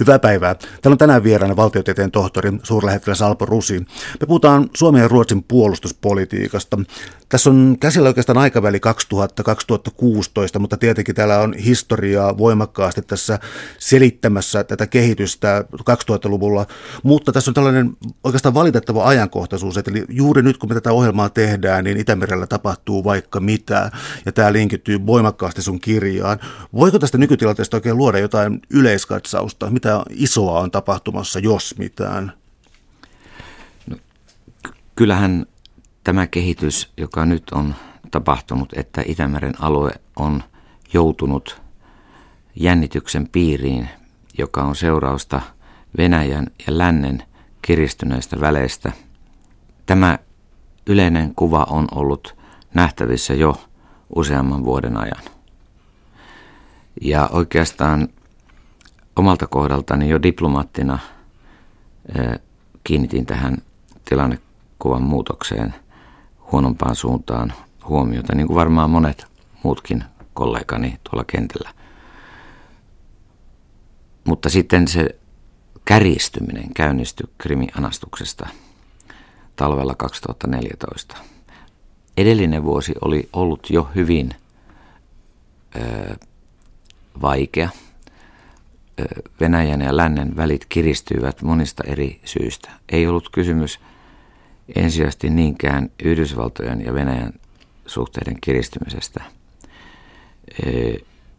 Hyvää päivää. Täällä on tänään vieraana valtiotieteen tohtori, suurlähettiläs Alpo Rusi. Me puhutaan Suomen ja Ruotsin puolustuspolitiikasta. Tässä on käsillä oikeastaan aikaväli 2000-2016, mutta tietenkin täällä on historiaa voimakkaasti tässä selittämässä tätä kehitystä 2000-luvulla. Mutta tässä on tällainen oikeastaan valitettava ajankohtaisuus, eli juuri nyt kun me tätä ohjelmaa tehdään, niin Itämerellä tapahtuu vaikka mitä, ja tämä linkittyy voimakkaasti sun kirjaan. Voiko tästä nykytilanteesta oikein luoda jotain yleiskatsausta? Mitä isoa on tapahtumassa, jos mitään? No, kyllähän tämä kehitys, joka nyt on tapahtunut, että Itämeren alue on joutunut jännityksen piiriin, joka on seurausta Venäjän ja lännen kiristyneistä väleistä. Tämä yleinen kuva on ollut nähtävissä jo useamman vuoden ajan. Ja oikeastaan omalta kohdaltani jo diplomaattina kiinnitin tähän tilannekuvan muutokseen huonompaan suuntaan huomiota, niin kuin varmaan monet muutkin kollegani tuolla kentällä. Mutta sitten se kärjistyminen käynnistyi krimianastuksesta talvella 2014. Edellinen vuosi oli ollut jo hyvin ö, vaikea – Venäjän ja lännen välit kiristyivät monista eri syistä. Ei ollut kysymys ensisijaisesti niinkään Yhdysvaltojen ja Venäjän suhteiden kiristymisestä,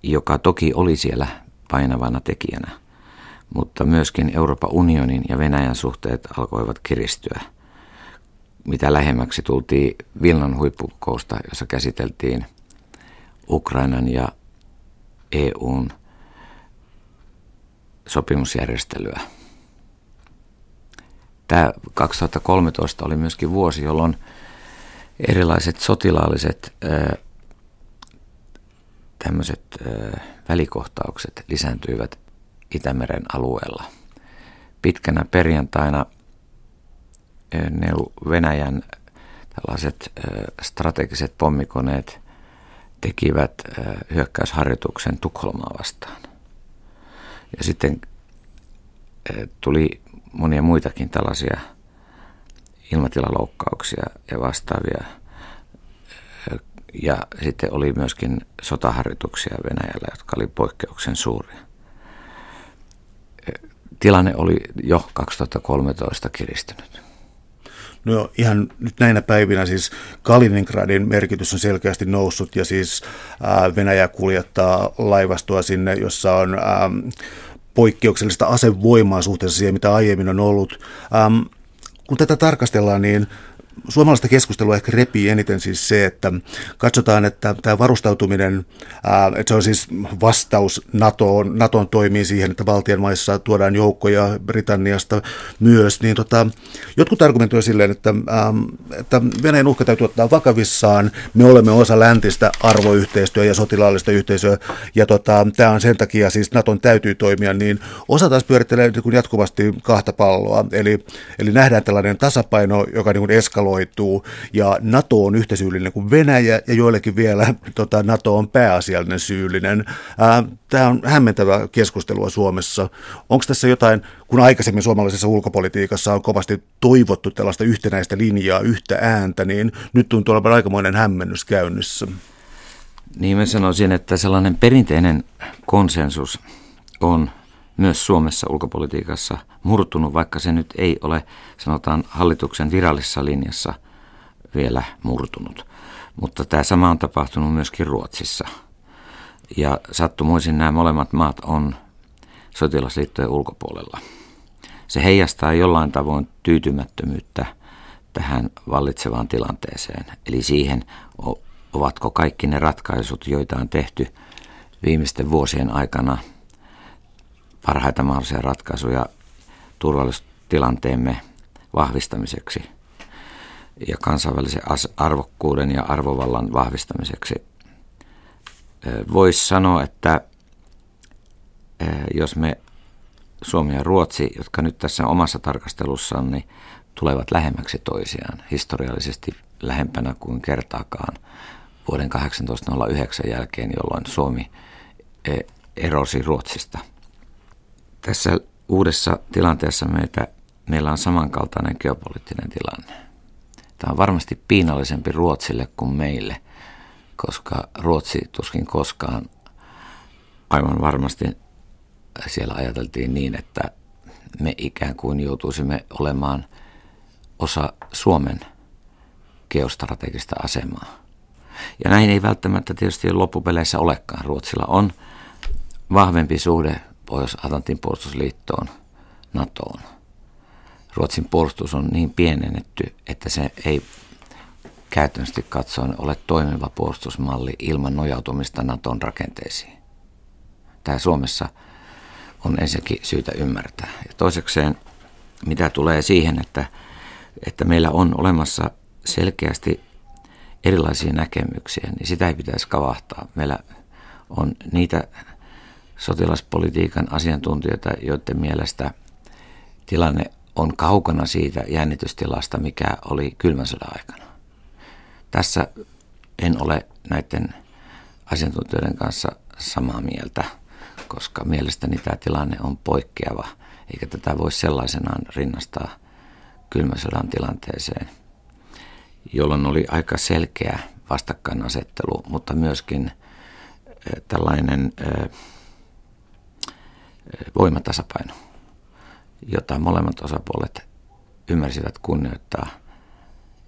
joka toki oli siellä painavana tekijänä, mutta myöskin Euroopan unionin ja Venäjän suhteet alkoivat kiristyä. Mitä lähemmäksi tultiin Vilnan huippukokousta, jossa käsiteltiin Ukrainan ja EUn – sopimusjärjestelyä. Tämä 2013 oli myöskin vuosi, jolloin erilaiset sotilaalliset tämmöiset välikohtaukset lisääntyivät Itämeren alueella. Pitkänä perjantaina ne Venäjän tällaiset strategiset pommikoneet tekivät hyökkäysharjoituksen Tukholmaa vastaan. Ja sitten eh, tuli monia muitakin tällaisia ilmatilaloukkauksia ja vastaavia. Eh, ja sitten oli myöskin sotaharjoituksia Venäjällä, jotka oli poikkeuksen suuria. Eh, tilanne oli jo 2013 kiristynyt. No ihan nyt näinä päivinä siis Kaliningradin merkitys on selkeästi noussut ja siis Venäjä kuljettaa laivastoa sinne, jossa on poikkeuksellista asevoimaa suhteessa siihen, mitä aiemmin on ollut. Kun tätä tarkastellaan, niin suomalaista keskustelua ehkä repii eniten siis se, että katsotaan, että tämä varustautuminen, että se on siis vastaus NATOon, NATOon toimii siihen, että valtion maissa tuodaan joukkoja Britanniasta myös, niin tota, jotkut argumentoivat silleen, että, että Venäjän uhka täytyy ottaa vakavissaan, me olemme osa läntistä arvoyhteistyöä ja sotilaallista yhteisöä, ja tota, tämä on sen takia siis NATOn täytyy toimia, niin osa taas pyörittelee niin jatkuvasti kahta palloa, eli, eli nähdään tällainen tasapaino, joka niin eskaloituu eskaloituu ja NATO on yhtä syyllinen kuin Venäjä ja joillekin vielä tota, NATO on pääasiallinen syyllinen. Tämä on hämmentävä keskustelua Suomessa. Onko tässä jotain, kun aikaisemmin suomalaisessa ulkopolitiikassa on kovasti toivottu tällaista yhtenäistä linjaa, yhtä ääntä, niin nyt tuntuu olevan aikamoinen hämmennys käynnissä. Niin mä sanoisin, että sellainen perinteinen konsensus on myös Suomessa ulkopolitiikassa murtunut, vaikka se nyt ei ole, sanotaan, hallituksen virallisessa linjassa vielä murtunut. Mutta tämä sama on tapahtunut myöskin Ruotsissa. Ja sattumuisin nämä molemmat maat on sotilasliittojen ulkopuolella. Se heijastaa jollain tavoin tyytymättömyyttä tähän vallitsevaan tilanteeseen. Eli siihen, ovatko kaikki ne ratkaisut, joita on tehty viimeisten vuosien aikana – parhaita mahdollisia ratkaisuja turvallisuustilanteemme vahvistamiseksi ja kansainvälisen arvokkuuden ja arvovallan vahvistamiseksi. Voisi sanoa, että jos me Suomi ja Ruotsi, jotka nyt tässä omassa tarkastelussaan, niin tulevat lähemmäksi toisiaan historiallisesti lähempänä kuin kertaakaan vuoden 1809 jälkeen, jolloin Suomi erosi Ruotsista – tässä uudessa tilanteessa meitä, meillä on samankaltainen geopoliittinen tilanne. Tämä on varmasti piinallisempi Ruotsille kuin meille, koska Ruotsi tuskin koskaan aivan varmasti siellä ajateltiin niin, että me ikään kuin joutuisimme olemaan osa Suomen geostrategista asemaa. Ja näin ei välttämättä tietysti loppupeleissä olekaan. Ruotsilla on vahvempi suhde Pohjois-Atlantin puolustusliittoon, NATOon. Ruotsin puolustus on niin pienennetty, että se ei käytännössä katsoen ole toimiva puolustusmalli ilman nojautumista Naton rakenteisiin. Tämä Suomessa on ensinnäkin syytä ymmärtää. Ja toisekseen, mitä tulee siihen, että, että meillä on olemassa selkeästi erilaisia näkemyksiä, niin sitä ei pitäisi kavahtaa. Meillä on niitä sotilaspolitiikan asiantuntijoita, joiden mielestä tilanne on kaukana siitä jännitystilasta, mikä oli kylmän sodan aikana. Tässä en ole näiden asiantuntijoiden kanssa samaa mieltä, koska mielestäni tämä tilanne on poikkeava, eikä tätä voi sellaisenaan rinnastaa kylmän sodan tilanteeseen, jolloin oli aika selkeä vastakkainasettelu, mutta myöskin eh, tällainen eh, voimatasapaino, jota molemmat osapuolet ymmärsivät kunnioittaa.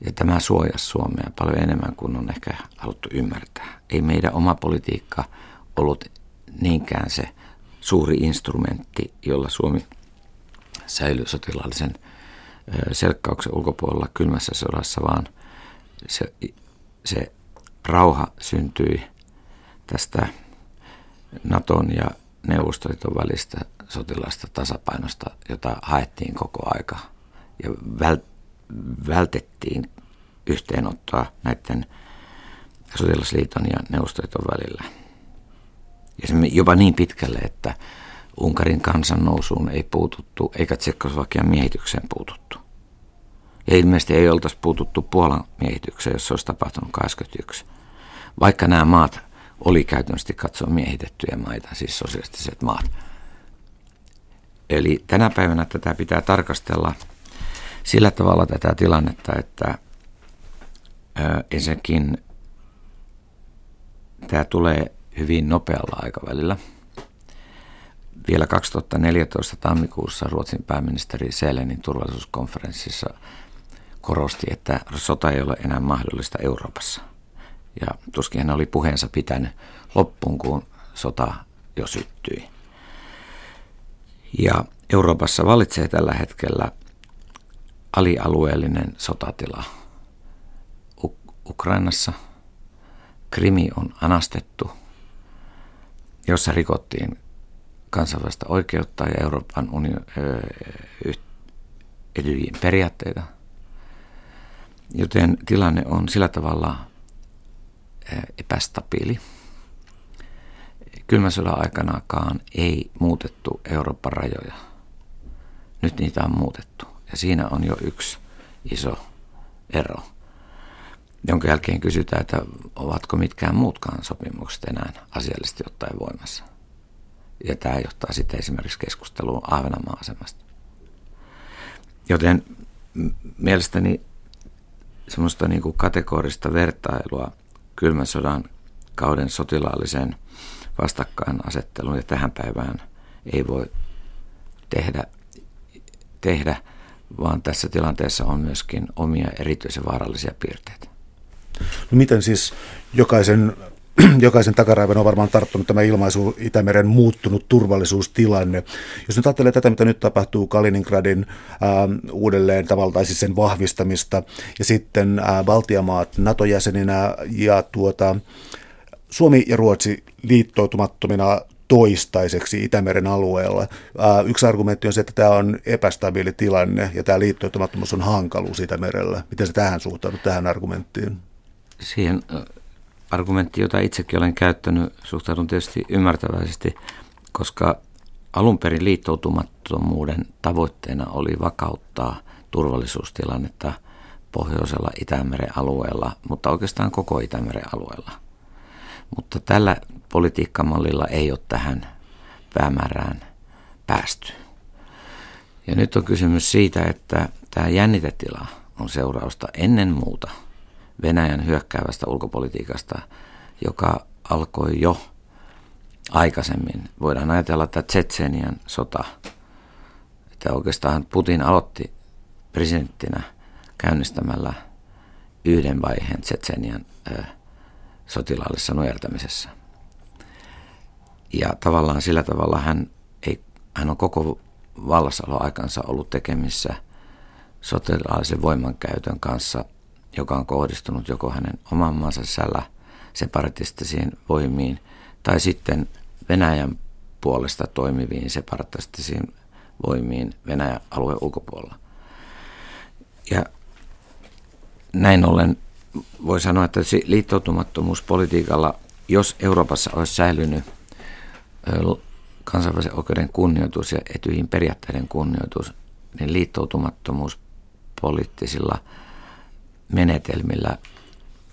Ja tämä suojasi Suomea paljon enemmän kuin on ehkä haluttu ymmärtää. Ei meidän oma politiikka ollut niinkään se suuri instrumentti, jolla Suomi säilyi sotilaallisen selkkauksen ulkopuolella kylmässä sodassa, vaan se, se rauha syntyi tästä Naton ja Neuvostoliiton välistä sotilaista tasapainosta, jota haettiin koko aika ja väl, vältettiin yhteenottoa näiden sotilasliiton ja Neuvostoliiton välillä. Ja se jopa niin pitkälle, että Unkarin kansannousuun ei puututtu, eikä Tsekkoslovakian miehitykseen puututtu. Ja ilmeisesti ei oltaisi puututtu Puolan miehitykseen, jos se olisi tapahtunut 81. Vaikka nämä maat oli käytännössä katsoa miehitettyjä maita, siis sosialistiset maat. Eli tänä päivänä tätä pitää tarkastella sillä tavalla tätä tilannetta, että ensinnäkin tämä tulee hyvin nopealla aikavälillä. Vielä 2014 tammikuussa Ruotsin pääministeri Selenin turvallisuuskonferenssissa korosti, että sota ei ole enää mahdollista Euroopassa – ja tuskin hän oli puheensa pitänyt loppuun, kun sota jo syttyi. Ja Euroopassa valitsee tällä hetkellä alialueellinen sotatila. Ukrainassa Krimi on anastettu, jossa rikottiin kansainvälistä oikeutta ja Euroopan unionin periaatteita. Joten tilanne on sillä tavalla epästabiili. Kylmän sodan aikanakaan ei muutettu Euroopan rajoja. Nyt niitä on muutettu. Ja siinä on jo yksi iso ero, jonka jälkeen kysytään, että ovatko mitkään muutkaan sopimukset enää asiallisesti ottaen voimassa. Ja tämä johtaa sitten esimerkiksi keskusteluun Ahvenanmaan asemasta. Joten mielestäni semmoista niin kuin kategorista vertailua – kylmän sodan kauden sotilaallisen vastakkainasettelun ja tähän päivään ei voi tehdä, tehdä, vaan tässä tilanteessa on myöskin omia erityisen vaarallisia piirteitä. No miten siis jokaisen jokaisen takaraivan on varmaan tarttunut tämä ilmaisu Itämeren muuttunut turvallisuustilanne. Jos nyt ajattelee tätä, mitä nyt tapahtuu Kaliningradin ää, ähm, uudelleen tavallaan, siis sen vahvistamista, ja sitten ää, äh, valtiamaat NATO-jäseninä ja tuota, Suomi ja Ruotsi liittoutumattomina toistaiseksi Itämeren alueella. Ää, äh, yksi argumentti on se, että tämä on epästabiili tilanne ja tämä liittoutumattomuus on hankaluus Itämerellä. Miten se tähän suhtaudut, tähän argumenttiin? Siihen argumentti, jota itsekin olen käyttänyt, suhtaudun tietysti ymmärtäväisesti, koska alun perin liittoutumattomuuden tavoitteena oli vakauttaa turvallisuustilannetta pohjoisella Itämeren alueella, mutta oikeastaan koko Itämeren alueella. Mutta tällä politiikkamallilla ei ole tähän päämäärään päästy. Ja nyt on kysymys siitä, että tämä jännitetila on seurausta ennen muuta Venäjän hyökkäävästä ulkopolitiikasta, joka alkoi jo aikaisemmin. Voidaan ajatella, että Tsetsenian sota, että oikeastaan Putin aloitti presidenttinä käynnistämällä yhden vaiheen Tsetsenian sotilaallisessa nujertamisessa. Ja tavallaan sillä tavalla hän, ei, hän on koko vallassaoloaikansa ollut tekemissä sotilaallisen voimankäytön kanssa, joka on kohdistunut joko hänen oman maansa sisällä separatistisiin voimiin tai sitten Venäjän puolesta toimiviin separatistisiin voimiin Venäjän alueen ulkopuolella. Ja näin ollen voi sanoa, että liittoutumattomuuspolitiikalla, jos Euroopassa olisi säilynyt kansainvälisen oikeuden kunnioitus ja etyihin periaatteiden kunnioitus, niin liittoutumattomuus poliittisilla menetelmillä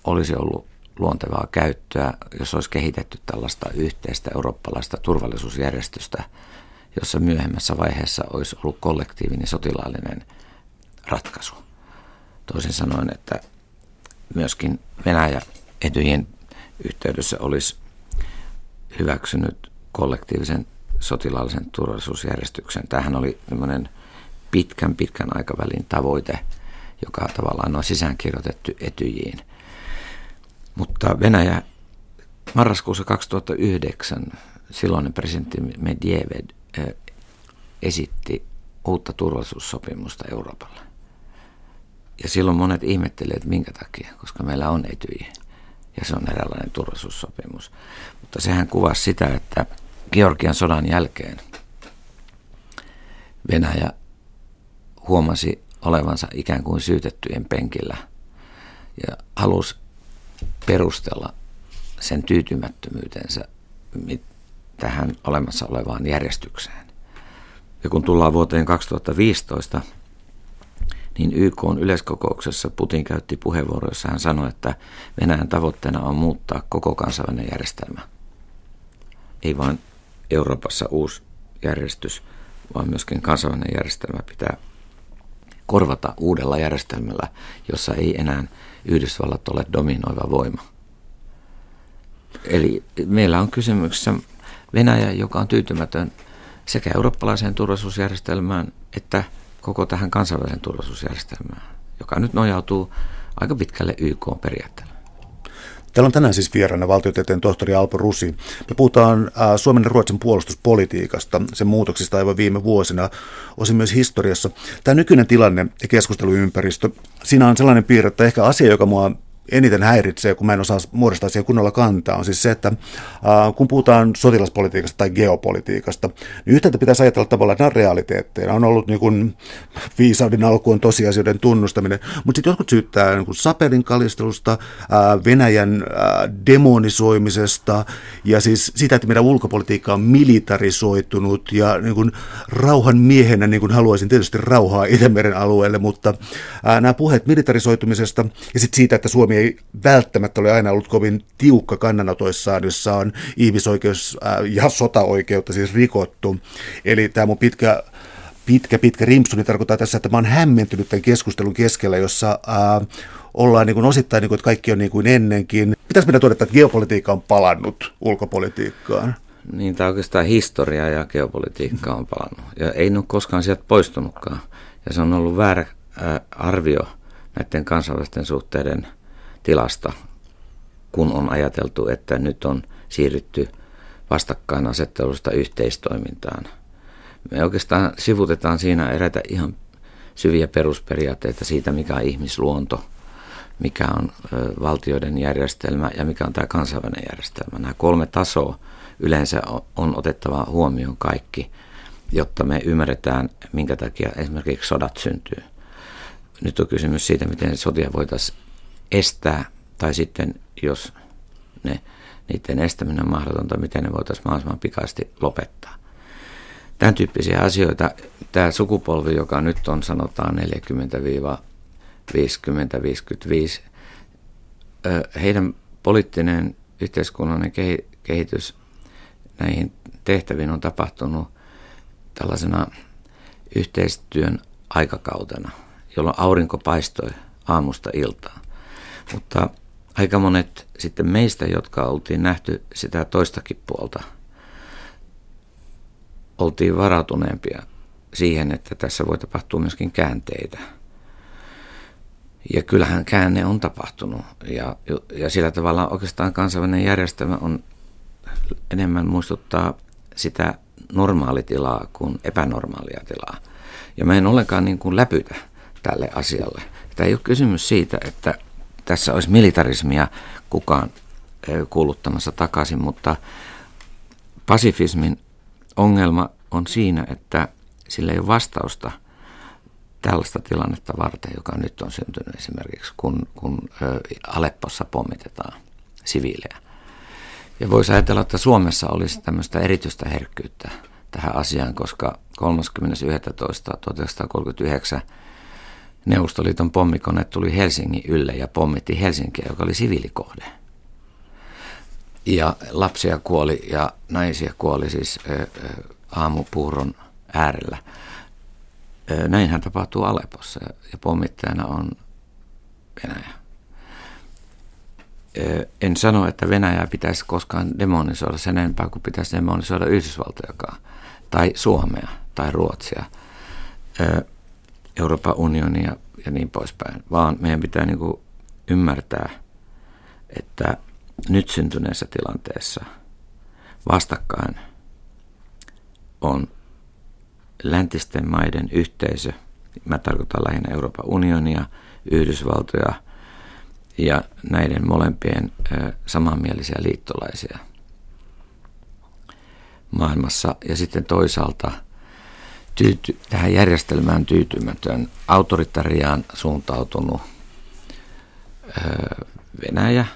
olisi ollut luontevaa käyttöä, jos olisi kehitetty tällaista yhteistä eurooppalaista turvallisuusjärjestystä, jossa myöhemmässä vaiheessa olisi ollut kollektiivinen sotilaallinen ratkaisu. Toisin sanoen, että myöskin Venäjä etyjen yhteydessä olisi hyväksynyt kollektiivisen sotilaallisen turvallisuusjärjestyksen. Tämähän oli pitkän pitkän aikavälin tavoite, joka tavallaan on sisäänkirjoitettu etyjiin. Mutta Venäjä marraskuussa 2009 silloinen presidentti Medvedev esitti uutta turvallisuussopimusta Euroopalle. Ja silloin monet ihmettelivät, että minkä takia, koska meillä on etyji ja se on eräänlainen turvallisuussopimus. Mutta sehän kuvasi sitä, että Georgian sodan jälkeen Venäjä huomasi olevansa ikään kuin syytettyjen penkillä ja halusi perustella sen tyytymättömyytensä tähän olemassa olevaan järjestykseen. Ja kun tullaan vuoteen 2015, niin YK on yleiskokouksessa Putin käytti puheenvuoro, jossa hän sanoi, että Venäjän tavoitteena on muuttaa koko kansainvälinen järjestelmä. Ei vain Euroopassa uusi järjestys, vaan myöskin kansainvälinen järjestelmä pitää korvata uudella järjestelmällä, jossa ei enää Yhdysvallat ole dominoiva voima. Eli meillä on kysymyksessä Venäjä, joka on tyytymätön sekä eurooppalaiseen turvallisuusjärjestelmään että koko tähän kansainväliseen turvallisuusjärjestelmään, joka nyt nojautuu aika pitkälle YK-periaatteelle. Täällä on tänään siis vieraana valtiotieteen tohtori Alpo Rusi. Me puhutaan äh, Suomen ja Ruotsin puolustuspolitiikasta, sen muutoksista aivan viime vuosina, osin myös historiassa. Tämä nykyinen tilanne ja keskusteluympäristö, siinä on sellainen piirre, että ehkä asia, joka mua eniten häiritsee, kun mä en osaa muodostaa siihen kunnolla kantaa, on siis se, että äh, kun puhutaan sotilaspolitiikasta tai geopolitiikasta, niin yhtäältä pitäisi ajatella tavallaan, että nämä on realiteetteja. On ollut niin kuin, viisauden alkuun tosiasioiden tunnustaminen, mutta sitten jotkut syyttää niin kuin Saperin kalistelusta, äh, Venäjän äh, demonisoimisesta ja siis sitä, että meidän ulkopolitiikka on militarisoitunut ja niin kuin, rauhan miehenä niin kuin haluaisin tietysti rauhaa Itämeren alueelle, mutta äh, nämä puheet militarisoitumisesta ja sitten siitä, että Suomi Suomi ei välttämättä ole aina ollut kovin tiukka kannanotoissaan, jossa on ihmisoikeus- äh, ja sotaoikeutta siis rikottu. Eli tämä mun pitkä pitkä, pitkä rimpsuni niin tarkoittaa tässä, että mä oon hämmentynyt tämän keskustelun keskellä, jossa ää, äh, ollaan niin kuin osittain, niin kuin, että kaikki on niin kuin ennenkin. Pitäisi meidän todeta, että geopolitiikka on palannut ulkopolitiikkaan? Niin, tämä oikeastaan historia ja geopolitiikka on palannut. Ja ei ole koskaan sieltä poistunutkaan. Ja se on ollut väärä ää, arvio näiden kansainvälisten suhteiden tilasta, kun on ajateltu, että nyt on siirrytty vastakkainasettelusta yhteistoimintaan. Me oikeastaan sivutetaan siinä eräitä ihan syviä perusperiaatteita siitä, mikä on ihmisluonto, mikä on valtioiden järjestelmä ja mikä on tämä kansainvälinen järjestelmä. Nämä kolme tasoa yleensä on otettava huomioon kaikki, jotta me ymmärretään, minkä takia esimerkiksi sodat syntyy. Nyt on kysymys siitä, miten sotia voitaisiin estää, tai sitten jos ne, niiden estäminen on mahdotonta, miten ne voitaisiin mahdollisimman pikaisesti lopettaa. Tämän tyyppisiä asioita, tämä sukupolvi, joka nyt on sanotaan 40-50-55, heidän poliittinen yhteiskunnallinen kehitys näihin tehtäviin on tapahtunut tällaisena yhteistyön aikakautena, jolloin aurinko paistoi aamusta iltaan. Mutta aika monet sitten meistä, jotka oltiin nähty sitä toistakin puolta, oltiin varautuneempia siihen, että tässä voi tapahtua myöskin käänteitä. Ja kyllähän käänne on tapahtunut ja, ja sillä tavalla oikeastaan kansainvälinen järjestelmä on enemmän muistuttaa sitä normaalitilaa kuin epänormaalia tilaa. Ja mä en ollenkaan niin kuin läpytä tälle asialle. Tämä ei ole kysymys siitä, että tässä olisi militarismia kukaan kuuluttamassa takaisin, mutta pasifismin ongelma on siinä, että sillä ei ole vastausta tällaista tilannetta varten, joka nyt on syntynyt esimerkiksi, kun, kun Aleppossa pommitetaan siviilejä. Ja voisi ajatella, että Suomessa olisi tämmöistä erityistä herkkyyttä tähän asiaan, koska 30.11.1939 Neuvostoliiton pommikone tuli Helsingin ylle ja pommitti Helsinkiä, joka oli siviilikohde. Ja lapsia kuoli ja naisia kuoli siis aamupuuron äärellä. Näinhän tapahtuu Alepossa ja pommittajana on Venäjä. En sano, että Venäjää pitäisi koskaan demonisoida sen enempää kuin pitäisi demonisoida Yhdysvaltojakaan, tai Suomea, tai Ruotsia, Euroopan unionia ja niin poispäin, vaan meidän pitää niin kuin ymmärtää, että nyt syntyneessä tilanteessa vastakkain on läntisten maiden yhteisö, mä tarkoitan lähinnä Euroopan unionia, Yhdysvaltoja ja näiden molempien samanmielisiä liittolaisia maailmassa. Ja sitten toisaalta tyyty, tähän järjestelmään tyytymätön, autoritariaan suuntautunut Venäjä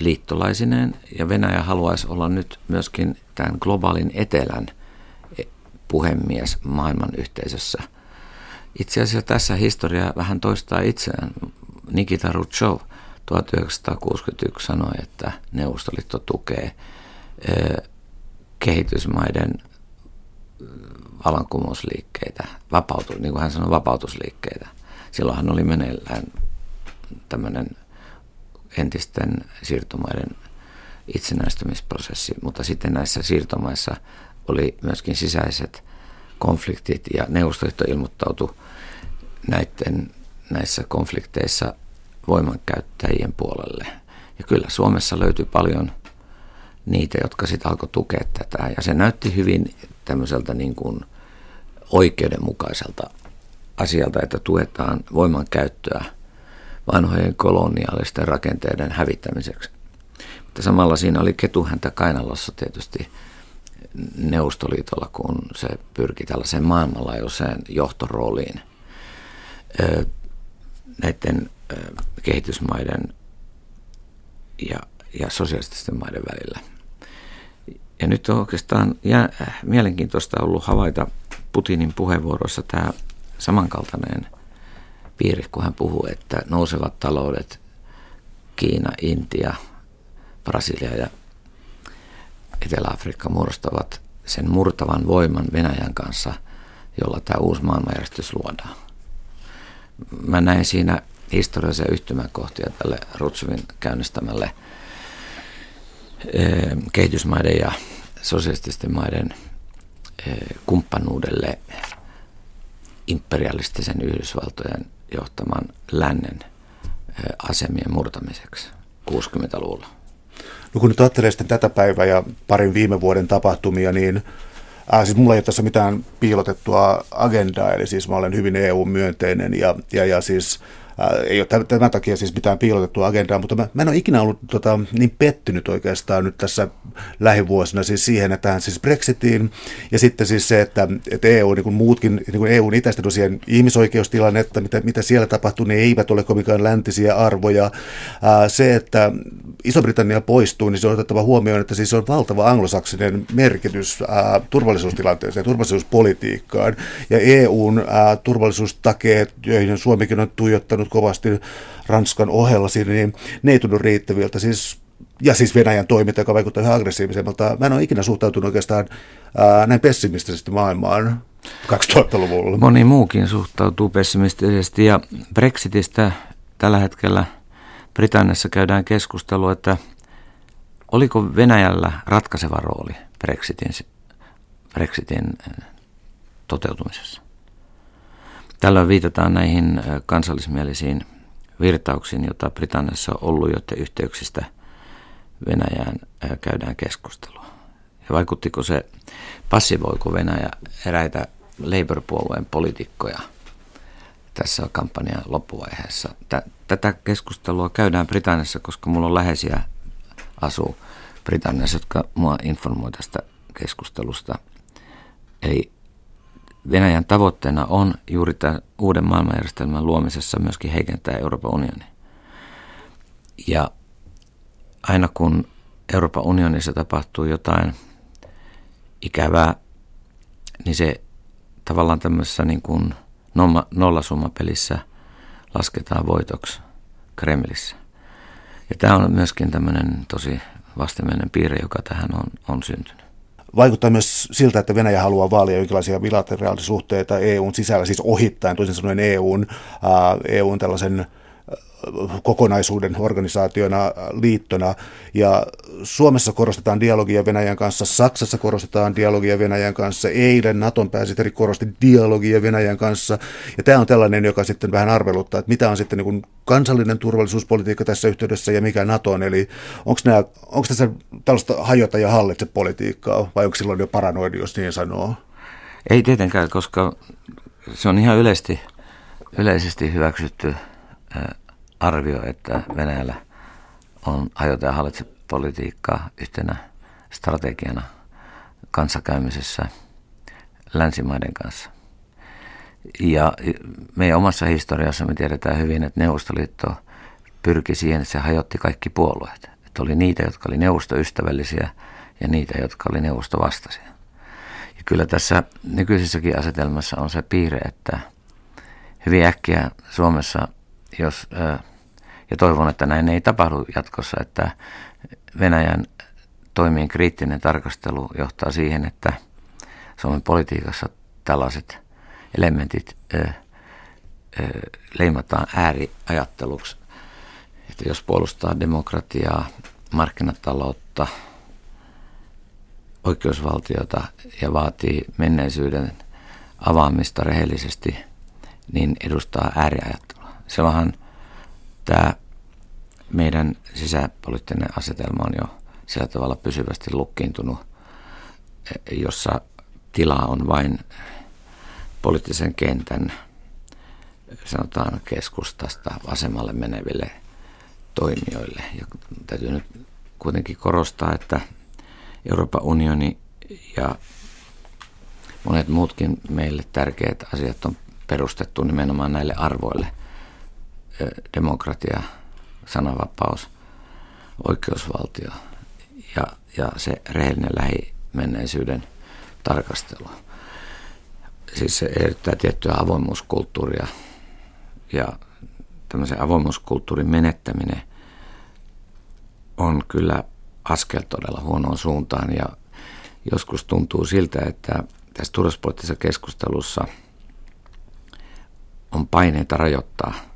liittolaisineen, ja Venäjä haluaisi olla nyt myöskin tämän globaalin etelän – puhemies maailman yhteisössä. Itse asiassa tässä historia vähän toistaa itseään. Nikita Khrushchev 1961 sanoi, että Neuvostoliitto tukee kehitysmaiden vallankumousliikkeitä, vapautu, niin kuin hän sanoi, vapautusliikkeitä. Silloin hän oli meneillään tämmöinen entisten siirtomaiden itsenäistymisprosessi, mutta sitten näissä siirtomaissa oli myöskin sisäiset konfliktit ja Neuvostoliitto ilmoittautui näiden, näissä konflikteissa voimankäyttäjien puolelle. Ja kyllä Suomessa löytyi paljon niitä, jotka sitten alkoi tukea tätä. Ja se näytti hyvin tämmöiseltä niin kuin oikeudenmukaiselta asialta, että tuetaan voimankäyttöä vanhojen koloniaalisten rakenteiden hävittämiseksi. Mutta samalla siinä oli ketuhäntä kainalossa tietysti Neuvostoliitolla, kun se pyrki tällaiseen maailmanlaajuiseen johtorooliin näiden kehitysmaiden ja, ja sosialististen maiden välillä. Ja nyt on oikeastaan jää, mielenkiintoista ollut havaita Putinin puheenvuorossa tämä samankaltainen piirre, kun hän puhuu, että nousevat taloudet, Kiina, Intia, Brasilia ja Etelä-Afrikka muodostavat sen murtavan voiman Venäjän kanssa, jolla tämä uusi maailmanjärjestys luodaan. Mä näin siinä historiallisia yhtymäkohtia tälle Rutsuvin käynnistämälle eh, kehitysmaiden ja sosialististen maiden kumppanuudelle imperialistisen Yhdysvaltojen johtaman lännen eh, asemien murtamiseksi 60-luvulla. No kun nyt ajattelee sitten tätä päivää ja parin viime vuoden tapahtumia, niin Äh, siis mulla ei ole tässä mitään piilotettua agendaa, eli siis mä olen hyvin EU-myönteinen ja, ja, ja siis ei ole tämän takia siis mitään piilotettua agendaa, mutta mä, mä en ole ikinä ollut tota, niin pettynyt oikeastaan nyt tässä lähivuosina siis siihen, että siis Brexitiin ja sitten siis se, että, että EU, niin kuin muutkin, niin kuin EUn itäisten osien ihmisoikeustilannetta, mitä, mitä siellä tapahtuu, ne eivät ole kovinkaan läntisiä arvoja. Se, että Iso-Britannia poistuu, niin se on otettava huomioon, että siis on valtava anglosaksinen merkitys turvallisuustilanteeseen ja turvallisuuspolitiikkaan ja EUn turvallisuustakeet, joihin Suomikin on tuijottanut kovasti Ranskan ohella siinä, niin ne ei tunnu riittäviltä. Siis ja siis Venäjän toiminta, joka vaikuttaa yhä aggressiivisemmalta. Mä en ole ikinä suhtautunut oikeastaan ää, näin pessimistisesti maailmaan 2000-luvulla. Moni muukin suhtautuu pessimistisesti ja Brexitistä tällä hetkellä Britanniassa käydään keskustelua, että oliko Venäjällä ratkaiseva rooli Brexitin, Brexitin toteutumisessa. Tällöin viitataan näihin kansallismielisiin virtauksiin, joita Britanniassa on ollut, joiden yhteyksistä Venäjään käydään keskustelua. Ja vaikuttiko se, passivoiko Venäjä eräitä Labour-puolueen poliitikkoja tässä kampanjan loppuvaiheessa? Tätä keskustelua käydään Britanniassa, koska mulla on läheisiä asuu Britanniassa, jotka mua informoi tästä keskustelusta. Eli Venäjän tavoitteena on juuri tämän uuden maailmanjärjestelmän luomisessa myöskin heikentää Euroopan unionia. Ja aina kun Euroopan unionissa tapahtuu jotain ikävää, niin se tavallaan tämmöisessä niin kuin nollasummapelissä lasketaan voitoksi Kremlissä. Ja tämä on myöskin tämmöinen tosi vastenmielinen piirre, joka tähän on, on syntynyt. Vaikuttaa myös siltä, että Venäjä haluaa vaalia jonkinlaisia bilateraalisuhteita EUn sisällä, siis ohittaen toisin sanoen EUn, äh, EUn tällaisen kokonaisuuden organisaationa, liittona. Ja Suomessa korostetaan dialogia Venäjän kanssa, Saksassa korostetaan dialogia Venäjän kanssa, eilen Naton pääsihteeri korosti dialogia Venäjän kanssa. Ja tämä on tällainen, joka sitten vähän arveluttaa, että mitä on sitten niin kansallinen turvallisuuspolitiikka tässä yhteydessä ja mikä NATO on. Eli onko tässä tällaista hajota ja hallitse politiikkaa vai onko silloin jo paranoidi, jos niin sanoo? Ei tietenkään, koska se on ihan yleisesti, yleisesti hyväksytty arvio, että Venäjällä on hajota ja hallitse politiikkaa yhtenä strategiana kanssakäymisessä länsimaiden kanssa. Ja meidän omassa historiassa me tiedetään hyvin, että Neuvostoliitto pyrki siihen, että se hajotti kaikki puolueet. Että oli niitä, jotka oli neuvostoystävällisiä ja niitä, jotka oli neuvostovastaisia. Ja kyllä tässä nykyisessäkin asetelmassa on se piirre, että hyvin äkkiä Suomessa, jos ja toivon, että näin ei tapahdu jatkossa, että Venäjän toimien kriittinen tarkastelu johtaa siihen, että Suomen politiikassa tällaiset elementit ö, ö, leimataan ääriajatteluksi. Että jos puolustaa demokratiaa, markkinataloutta, oikeusvaltiota ja vaatii menneisyyden avaamista rehellisesti, niin edustaa ääriajattelua. Silloinhan tämä meidän sisäpoliittinen asetelma on jo sillä tavalla pysyvästi lukkiintunut, jossa tila on vain poliittisen kentän, sanotaan keskustasta vasemmalle meneville toimijoille. Ja täytyy nyt kuitenkin korostaa, että Euroopan unioni ja monet muutkin meille tärkeät asiat on perustettu nimenomaan näille arvoille – demokratia, sananvapaus, oikeusvaltio ja, ja se rehellinen lähimenneisyyden tarkastelu. Siis se edellyttää tiettyä avoimuuskulttuuria ja tämmöisen avoimuuskulttuurin menettäminen on kyllä askel todella huonoon suuntaan ja joskus tuntuu siltä, että tässä turvallisuuspoliittisessa keskustelussa on paineita rajoittaa –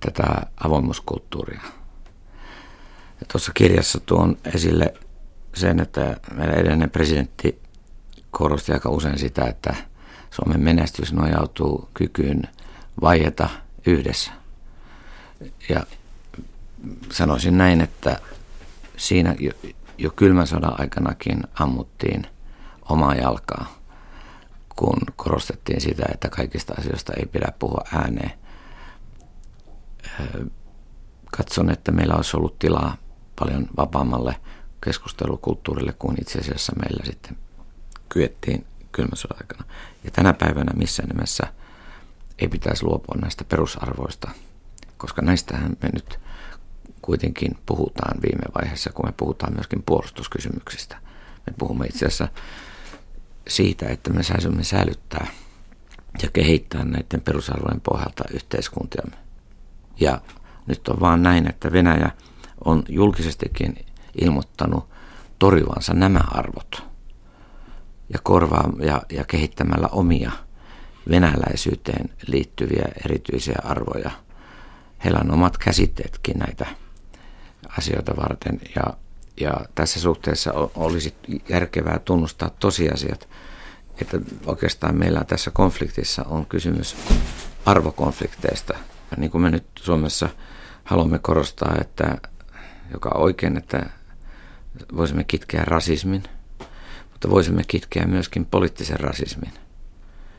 tätä avoimuuskulttuuria. Ja tuossa kirjassa tuon esille sen, että meidän edellinen presidentti korosti aika usein sitä, että Suomen menestys nojautuu kykyyn vaieta yhdessä. Ja sanoisin näin, että siinä jo, jo kylmän sodan aikanakin ammuttiin omaa jalkaa, kun korostettiin sitä, että kaikista asioista ei pidä puhua ääneen katson, että meillä olisi ollut tilaa paljon vapaammalle keskustelukulttuurille kuin itse asiassa meillä sitten kyettiin kylmän aikana. Ja tänä päivänä missään nimessä ei pitäisi luopua näistä perusarvoista, koska näistähän me nyt kuitenkin puhutaan viime vaiheessa, kun me puhutaan myöskin puolustuskysymyksistä. Me puhumme itse asiassa siitä, että me saisimme säilyttää ja kehittää näiden perusarvojen pohjalta yhteiskuntiamme. Ja nyt on vaan näin, että Venäjä on julkisestikin ilmoittanut torjuvansa nämä arvot ja, korvaa, ja, ja kehittämällä omia venäläisyyteen liittyviä erityisiä arvoja. Heillä on omat käsitteetkin näitä asioita varten ja, ja tässä suhteessa olisi järkevää tunnustaa tosiasiat, että oikeastaan meillä tässä konfliktissa on kysymys arvokonflikteista. Niin kuin me nyt Suomessa haluamme korostaa, että joka on oikein, että voisimme kitkeä rasismin, mutta voisimme kitkeä myöskin poliittisen rasismin.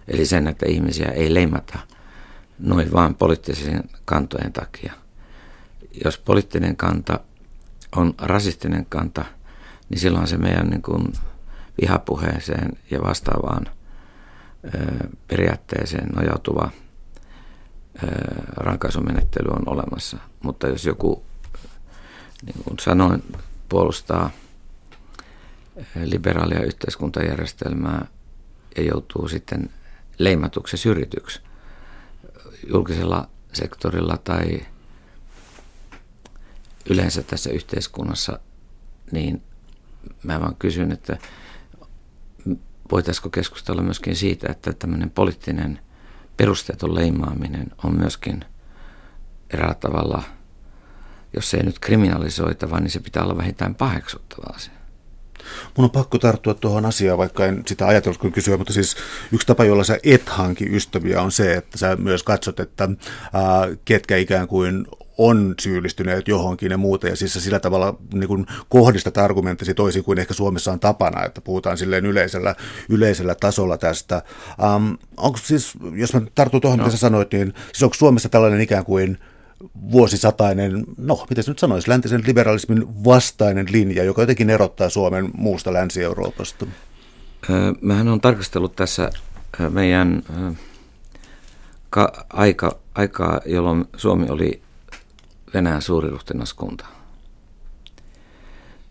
Eli sen, että ihmisiä ei leimata noin vaan poliittisen kantojen takia. Jos poliittinen kanta on rasistinen kanta, niin silloin se meidän niin kuin vihapuheeseen ja vastaavaan periaatteeseen nojautuva rankaisumenettely on olemassa. Mutta jos joku, niin kuin sanoin, puolustaa liberaalia yhteiskuntajärjestelmää ja joutuu sitten leimatuksi syrjityksi julkisella sektorilla tai yleensä tässä yhteiskunnassa, niin mä vaan kysyn, että voitaisiko keskustella myöskin siitä, että tämmöinen poliittinen perusteeton leimaaminen on myöskin eräällä tavalla, jos se ei nyt kriminalisoitava, niin se pitää olla vähintään paheksuttava asia. Mun on pakko tarttua tuohon asiaan, vaikka en sitä ajatellut kysyä, mutta siis yksi tapa, jolla sä et hanki ystäviä on se, että sä myös katsot, että ää, ketkä ikään kuin on syyllistyneet johonkin ja muuta, ja siis sillä tavalla niin kuin kohdistat argumenttisi toisin kuin ehkä Suomessa on tapana, että puhutaan silleen yleisellä, yleisellä tasolla tästä. Um, onko siis, jos mä tartun tuohon, no. mitä sä sanoit, niin siis onko Suomessa tällainen ikään kuin vuosisatainen, no miten se nyt sanoisi, läntisen liberalismin vastainen linja, joka jotenkin erottaa Suomen muusta Länsi-Euroopasta? Mähän on tarkastellut tässä meidän aika, aikaa, jolloin Suomi oli Venäjän suuriruhtinaskunta.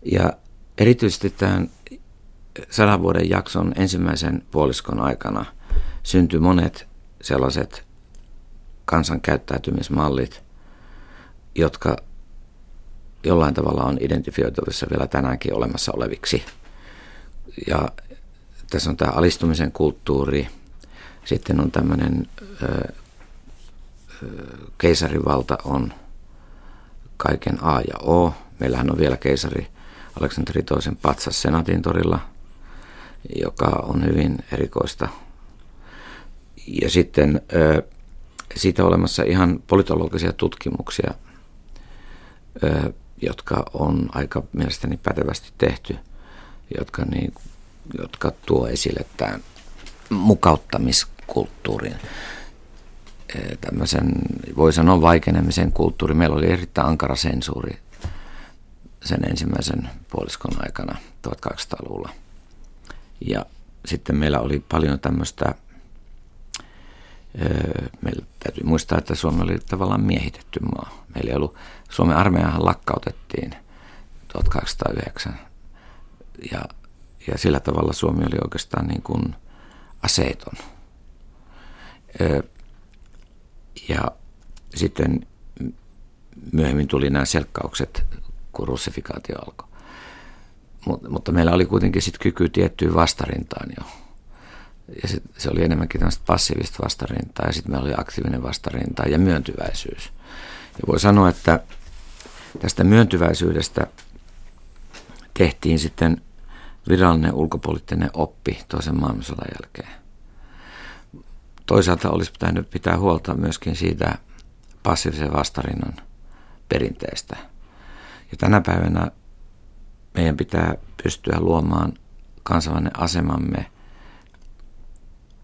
Ja erityisesti tämän sadan vuoden jakson ensimmäisen puoliskon aikana syntyi monet sellaiset kansan käyttäytymismallit, jotka jollain tavalla on identifioitavissa vielä tänäänkin olemassa oleviksi. Ja tässä on tämä alistumisen kulttuuri, sitten on tämmöinen keisarivalta on kaiken A ja O. Meillähän on vielä keisari Aleksanteri toisen patsas Senaatin torilla, joka on hyvin erikoista. Ja sitten siitä olemassa ihan politologisia tutkimuksia, jotka on aika mielestäni pätevästi tehty, jotka, niin, jotka tuo esille tämän mukauttamiskulttuurin tämmöisen, voi sanoa vaikenemisen kulttuuri. Meillä oli erittäin ankara sensuuri sen ensimmäisen puoliskon aikana 1200-luvulla. Ja sitten meillä oli paljon tämmöistä, meillä täytyy muistaa, että Suomi oli tavallaan miehitetty maa. Meillä ei ollut, Suomen armeijahan lakkautettiin 1809 ja, ja sillä tavalla Suomi oli oikeastaan niin kuin aseeton. Ja sitten myöhemmin tuli nämä selkkaukset, kun russifikaatio alkoi. Mut, mutta meillä oli kuitenkin sitten kyky tiettyyn vastarintaan jo. Ja sit, se oli enemmänkin tämmöistä passiivista vastarintaa ja sitten meillä oli aktiivinen vastarinta ja myöntyväisyys. Ja voi sanoa, että tästä myöntyväisyydestä tehtiin sitten virallinen ulkopoliittinen oppi toisen maailmansodan jälkeen toisaalta olisi pitänyt pitää huolta myöskin siitä passiivisen vastarinnan perinteestä. Ja tänä päivänä meidän pitää pystyä luomaan kansainvälinen asemamme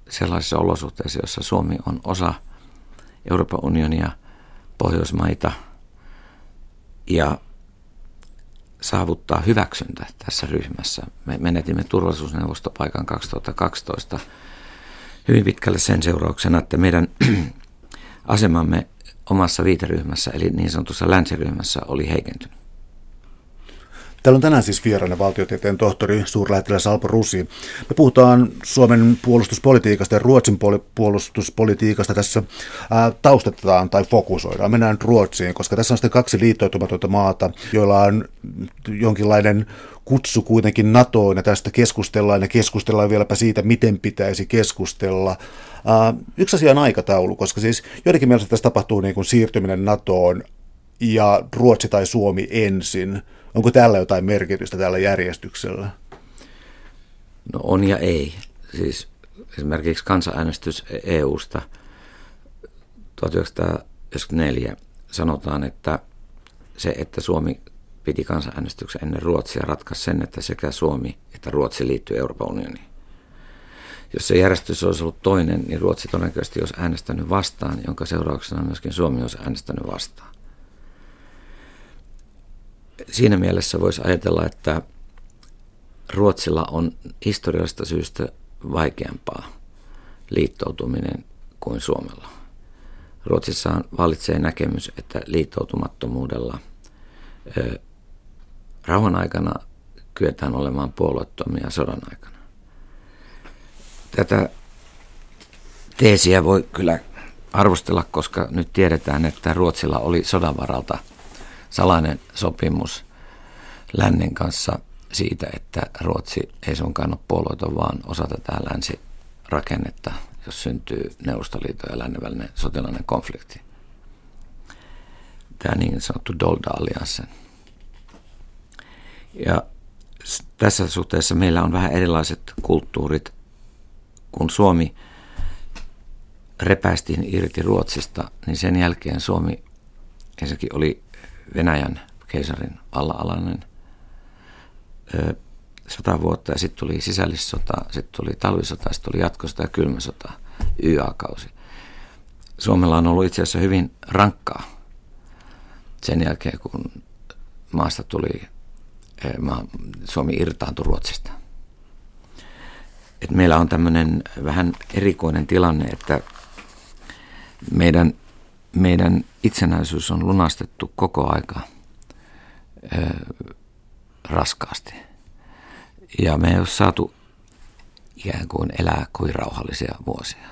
sellaisissa olosuhteissa, joissa Suomi on osa Euroopan unionia, Pohjoismaita ja saavuttaa hyväksyntä tässä ryhmässä. Me menetimme turvallisuusneuvostopaikan 2012 hyvin pitkälle sen seurauksena, että meidän asemamme omassa viiteryhmässä, eli niin sanotussa länsiryhmässä, oli heikentynyt. Täällä on tänään siis vieraana valtiotieteen tohtori suurlähettiläs Alpo Rusi. Me puhutaan Suomen puolustuspolitiikasta ja Ruotsin puolustuspolitiikasta. Tässä ää, taustatetaan tai fokusoidaan. Mennään Ruotsiin, koska tässä on sitten kaksi liittoutumatonta maata, joilla on jonkinlainen kutsu kuitenkin NATOon ja tästä keskustellaan ja keskustellaan vieläpä siitä, miten pitäisi keskustella. Uh, yksi asia on aikataulu, koska siis joidenkin mielestä tässä tapahtuu niin kuin siirtyminen NATOon ja Ruotsi tai Suomi ensin. Onko tällä jotain merkitystä tällä järjestyksellä? No on ja ei. Siis esimerkiksi kansanäänestys EUsta 1994 sanotaan, että se, että Suomi piti kansanäänestyksen ennen Ruotsia ratkaisi sen, että sekä Suomi että Ruotsi liittyy Euroopan unioniin. Jos se järjestys olisi ollut toinen, niin Ruotsi todennäköisesti olisi äänestänyt vastaan, jonka seurauksena myöskin Suomi olisi äänestänyt vastaan. Siinä mielessä voisi ajatella, että Ruotsilla on historiallisesta syystä vaikeampaa liittoutuminen kuin Suomella. Ruotsissa valitsee näkemys, että liittoutumattomuudella rauhan aikana kyetään olemaan puolueettomia sodan aikana. Tätä teesiä voi kyllä arvostella, koska nyt tiedetään, että Ruotsilla oli sodan varalta salainen sopimus lännen kanssa siitä, että Ruotsi ei suinkaan ole puolueeton, vaan osa tätä länsirakennetta, jos syntyy Neuvostoliiton ja lännen välinen sotilainen konflikti. Tämä niin sanottu Dolda-allianssin ja tässä suhteessa meillä on vähän erilaiset kulttuurit. Kun Suomi repäistiin irti Ruotsista, niin sen jälkeen Suomi ensinnäkin oli Venäjän keisarin alla-alainen sata vuotta ja sitten tuli sisällissota, sitten tuli talvisota, sitten tuli jatkosota ja kylmäsota, YA-kausi. Suomella on ollut itse asiassa hyvin rankkaa sen jälkeen, kun maasta tuli Suomi irtaantui Ruotsista. Et meillä on tämmöinen vähän erikoinen tilanne, että meidän, meidän itsenäisyys on lunastettu koko aika ö, raskaasti. Ja me ei ole saatu ikään kuin elää kuin rauhallisia vuosia.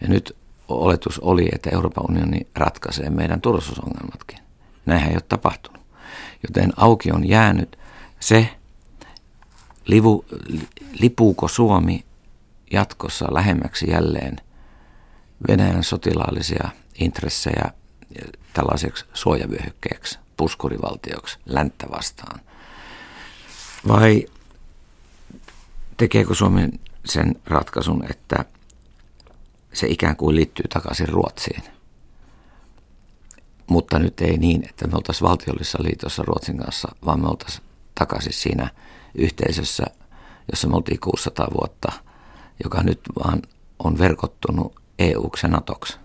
Ja nyt oletus oli, että Euroopan unioni ratkaisee meidän turvallisuusongelmatkin. Näinhän ei ole tapahtunut. Joten auki on jäänyt se, livu, lipuuko Suomi jatkossa lähemmäksi jälleen Venäjän sotilaallisia intressejä tällaiseksi suojavyöhykkeeksi, puskurivaltioksi, länttä vastaan? Vai tekeekö Suomi sen ratkaisun, että se ikään kuin liittyy takaisin Ruotsiin? Mutta nyt ei niin, että me oltaisiin valtiollisessa liitossa Ruotsin kanssa, vaan me oltaisiin takaisin siinä yhteisössä, jossa me oltiin 600 vuotta, joka nyt vaan on verkottunut EU-ksi ja NATOksi.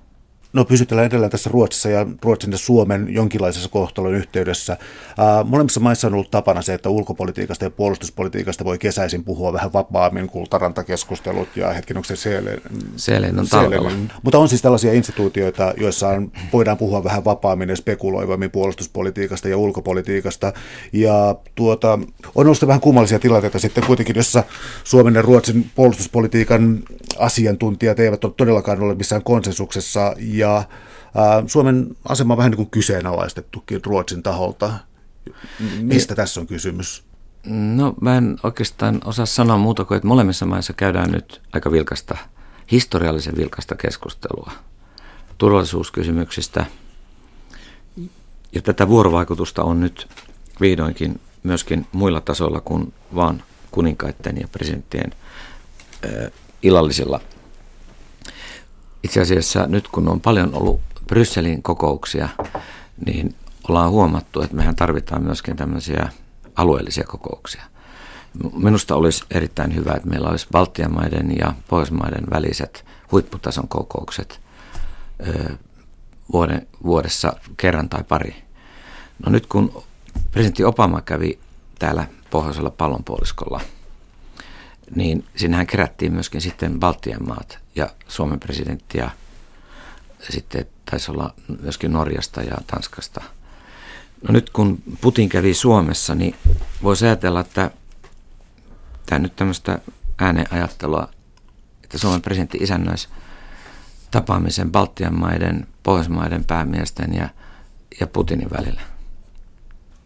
No pysytellään edelleen tässä Ruotsissa ja Ruotsin ja Suomen jonkinlaisessa kohtalon yhteydessä. Ää, molemmissa maissa on ollut tapana se, että ulkopolitiikasta ja puolustuspolitiikasta voi kesäisin puhua vähän vapaammin, kultarantakeskustelut ja hetken onko se Seelen, Seelen on Seelen. Mutta on siis tällaisia instituutioita, joissa on, voidaan puhua vähän vapaammin ja spekuloivammin puolustuspolitiikasta ja ulkopolitiikasta. Ja tuota, on ollut vähän kummallisia tilanteita sitten kuitenkin, jossa Suomen ja Ruotsin puolustuspolitiikan asiantuntijat eivät ole todellakaan ole missään konsensuksessa ja ja Suomen asema on vähän niin kuin kyseenalaistettukin Ruotsin taholta. Mistä ja, tässä on kysymys? No mä en oikeastaan osaa sanoa muuta kuin, että molemmissa maissa käydään nyt aika vilkasta, historiallisen vilkasta keskustelua turvallisuuskysymyksistä. Ja tätä vuorovaikutusta on nyt vihdoinkin myöskin muilla tasoilla kuin vaan kuninkaiden ja presidenttien äh, illallisilla itse asiassa nyt kun on paljon ollut Brysselin kokouksia, niin ollaan huomattu, että mehän tarvitaan myöskin tämmöisiä alueellisia kokouksia. Minusta olisi erittäin hyvä, että meillä olisi Baltian maiden ja Pohjoismaiden väliset huipputason kokoukset vuoden, vuodessa kerran tai pari. No nyt kun presidentti Obama kävi täällä pohjoisella pallonpuoliskolla – niin sinnehän kerättiin myöskin sitten Baltian maat ja Suomen presidentti ja sitten taisi olla myöskin Norjasta ja Tanskasta. No nyt kun Putin kävi Suomessa, niin voisi ajatella, että tämä nyt tämmöistä ääneajattelua, että Suomen presidentti isännöisi tapaamisen Baltian maiden, Pohjoismaiden päämiesten ja, ja Putinin välillä.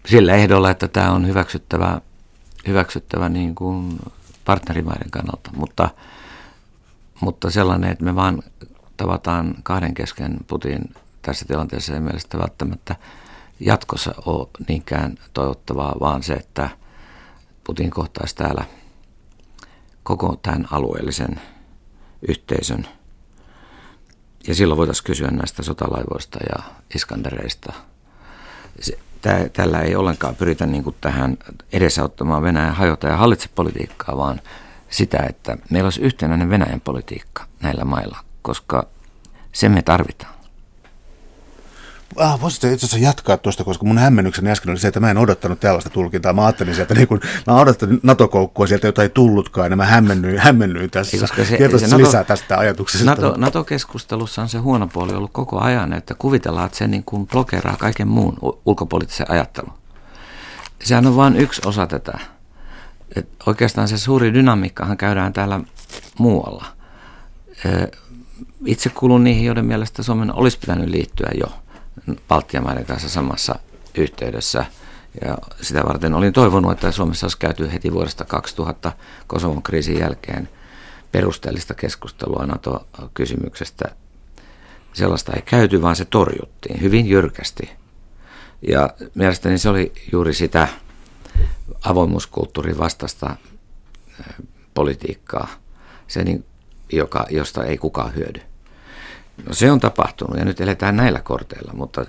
Sillä ehdolla, että tämä on hyväksyttävä, hyväksyttävä niin kuin partnerimaiden kannalta, mutta, mutta sellainen, että me vaan tavataan kahden kesken Putin tässä tilanteessa ei mielestä välttämättä jatkossa ole niinkään toivottavaa, vaan se, että Putin kohtaisi täällä koko tämän alueellisen yhteisön. Ja silloin voitaisiin kysyä näistä sotalaivoista ja iskandereista. Tällä ei ollenkaan pyritä niin kuin tähän edesauttamaan Venäjän hajota ja hallitse politiikkaa, vaan sitä, että meillä olisi yhtenäinen Venäjän politiikka näillä mailla, koska se me tarvitaan. Ah, voisitko itse asiassa jatkaa tuosta, koska mun hämmennykseni äsken oli se, että mä en odottanut tällaista tulkintaa. Mä ajattelin sieltä, niin kun, mä odottanut NATO-koukkua sieltä, jota ei tullutkaan, ja mä hämmennyin, hämmennyin tässä. Ei, koska se, se NATO, lisää tästä ajatuksesta. NATO, NATO-keskustelussa on se huono puoli ollut koko ajan, että kuvitellaan, että se niin kuin blokeraa kaiken muun ulkopoliittisen ajattelun. Sehän on vain yksi osa tätä. Et oikeastaan se suuri dynamiikkahan käydään täällä muualla. Itse kuulun niihin, joiden mielestä Suomen olisi pitänyt liittyä jo – Baltian maiden kanssa samassa yhteydessä. Ja sitä varten olin toivonut, että Suomessa olisi käyty heti vuodesta 2000 Kosovon kriisin jälkeen perusteellista keskustelua NATO-kysymyksestä. Sellaista ei käyty, vaan se torjuttiin hyvin jyrkästi. Ja mielestäni se oli juuri sitä avoimuuskulttuurin vastaista politiikkaa, se, niin, joka, josta ei kukaan hyödy. No se on tapahtunut ja nyt eletään näillä korteilla, mutta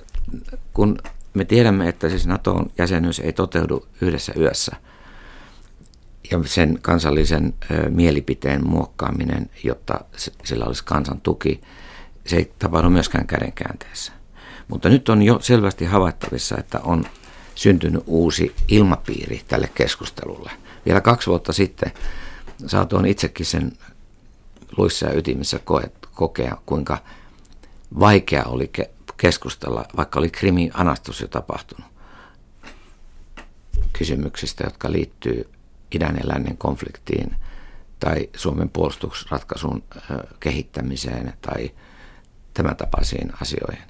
kun me tiedämme, että siis NATOn jäsenyys ei toteudu yhdessä yössä ja sen kansallisen mielipiteen muokkaaminen, jotta sillä olisi kansan tuki, se ei tapahdu myöskään kädenkäänteessä. Mutta nyt on jo selvästi havaittavissa, että on syntynyt uusi ilmapiiri tälle keskustelulle. Vielä kaksi vuotta sitten saatoin itsekin sen luissa ja ytimissä kokea, kuinka vaikea oli keskustella, vaikka oli krimin anastus jo tapahtunut, kysymyksistä, jotka liittyy idän ja lännen konfliktiin tai Suomen puolustusratkaisun kehittämiseen tai tämän tapaisiin asioihin.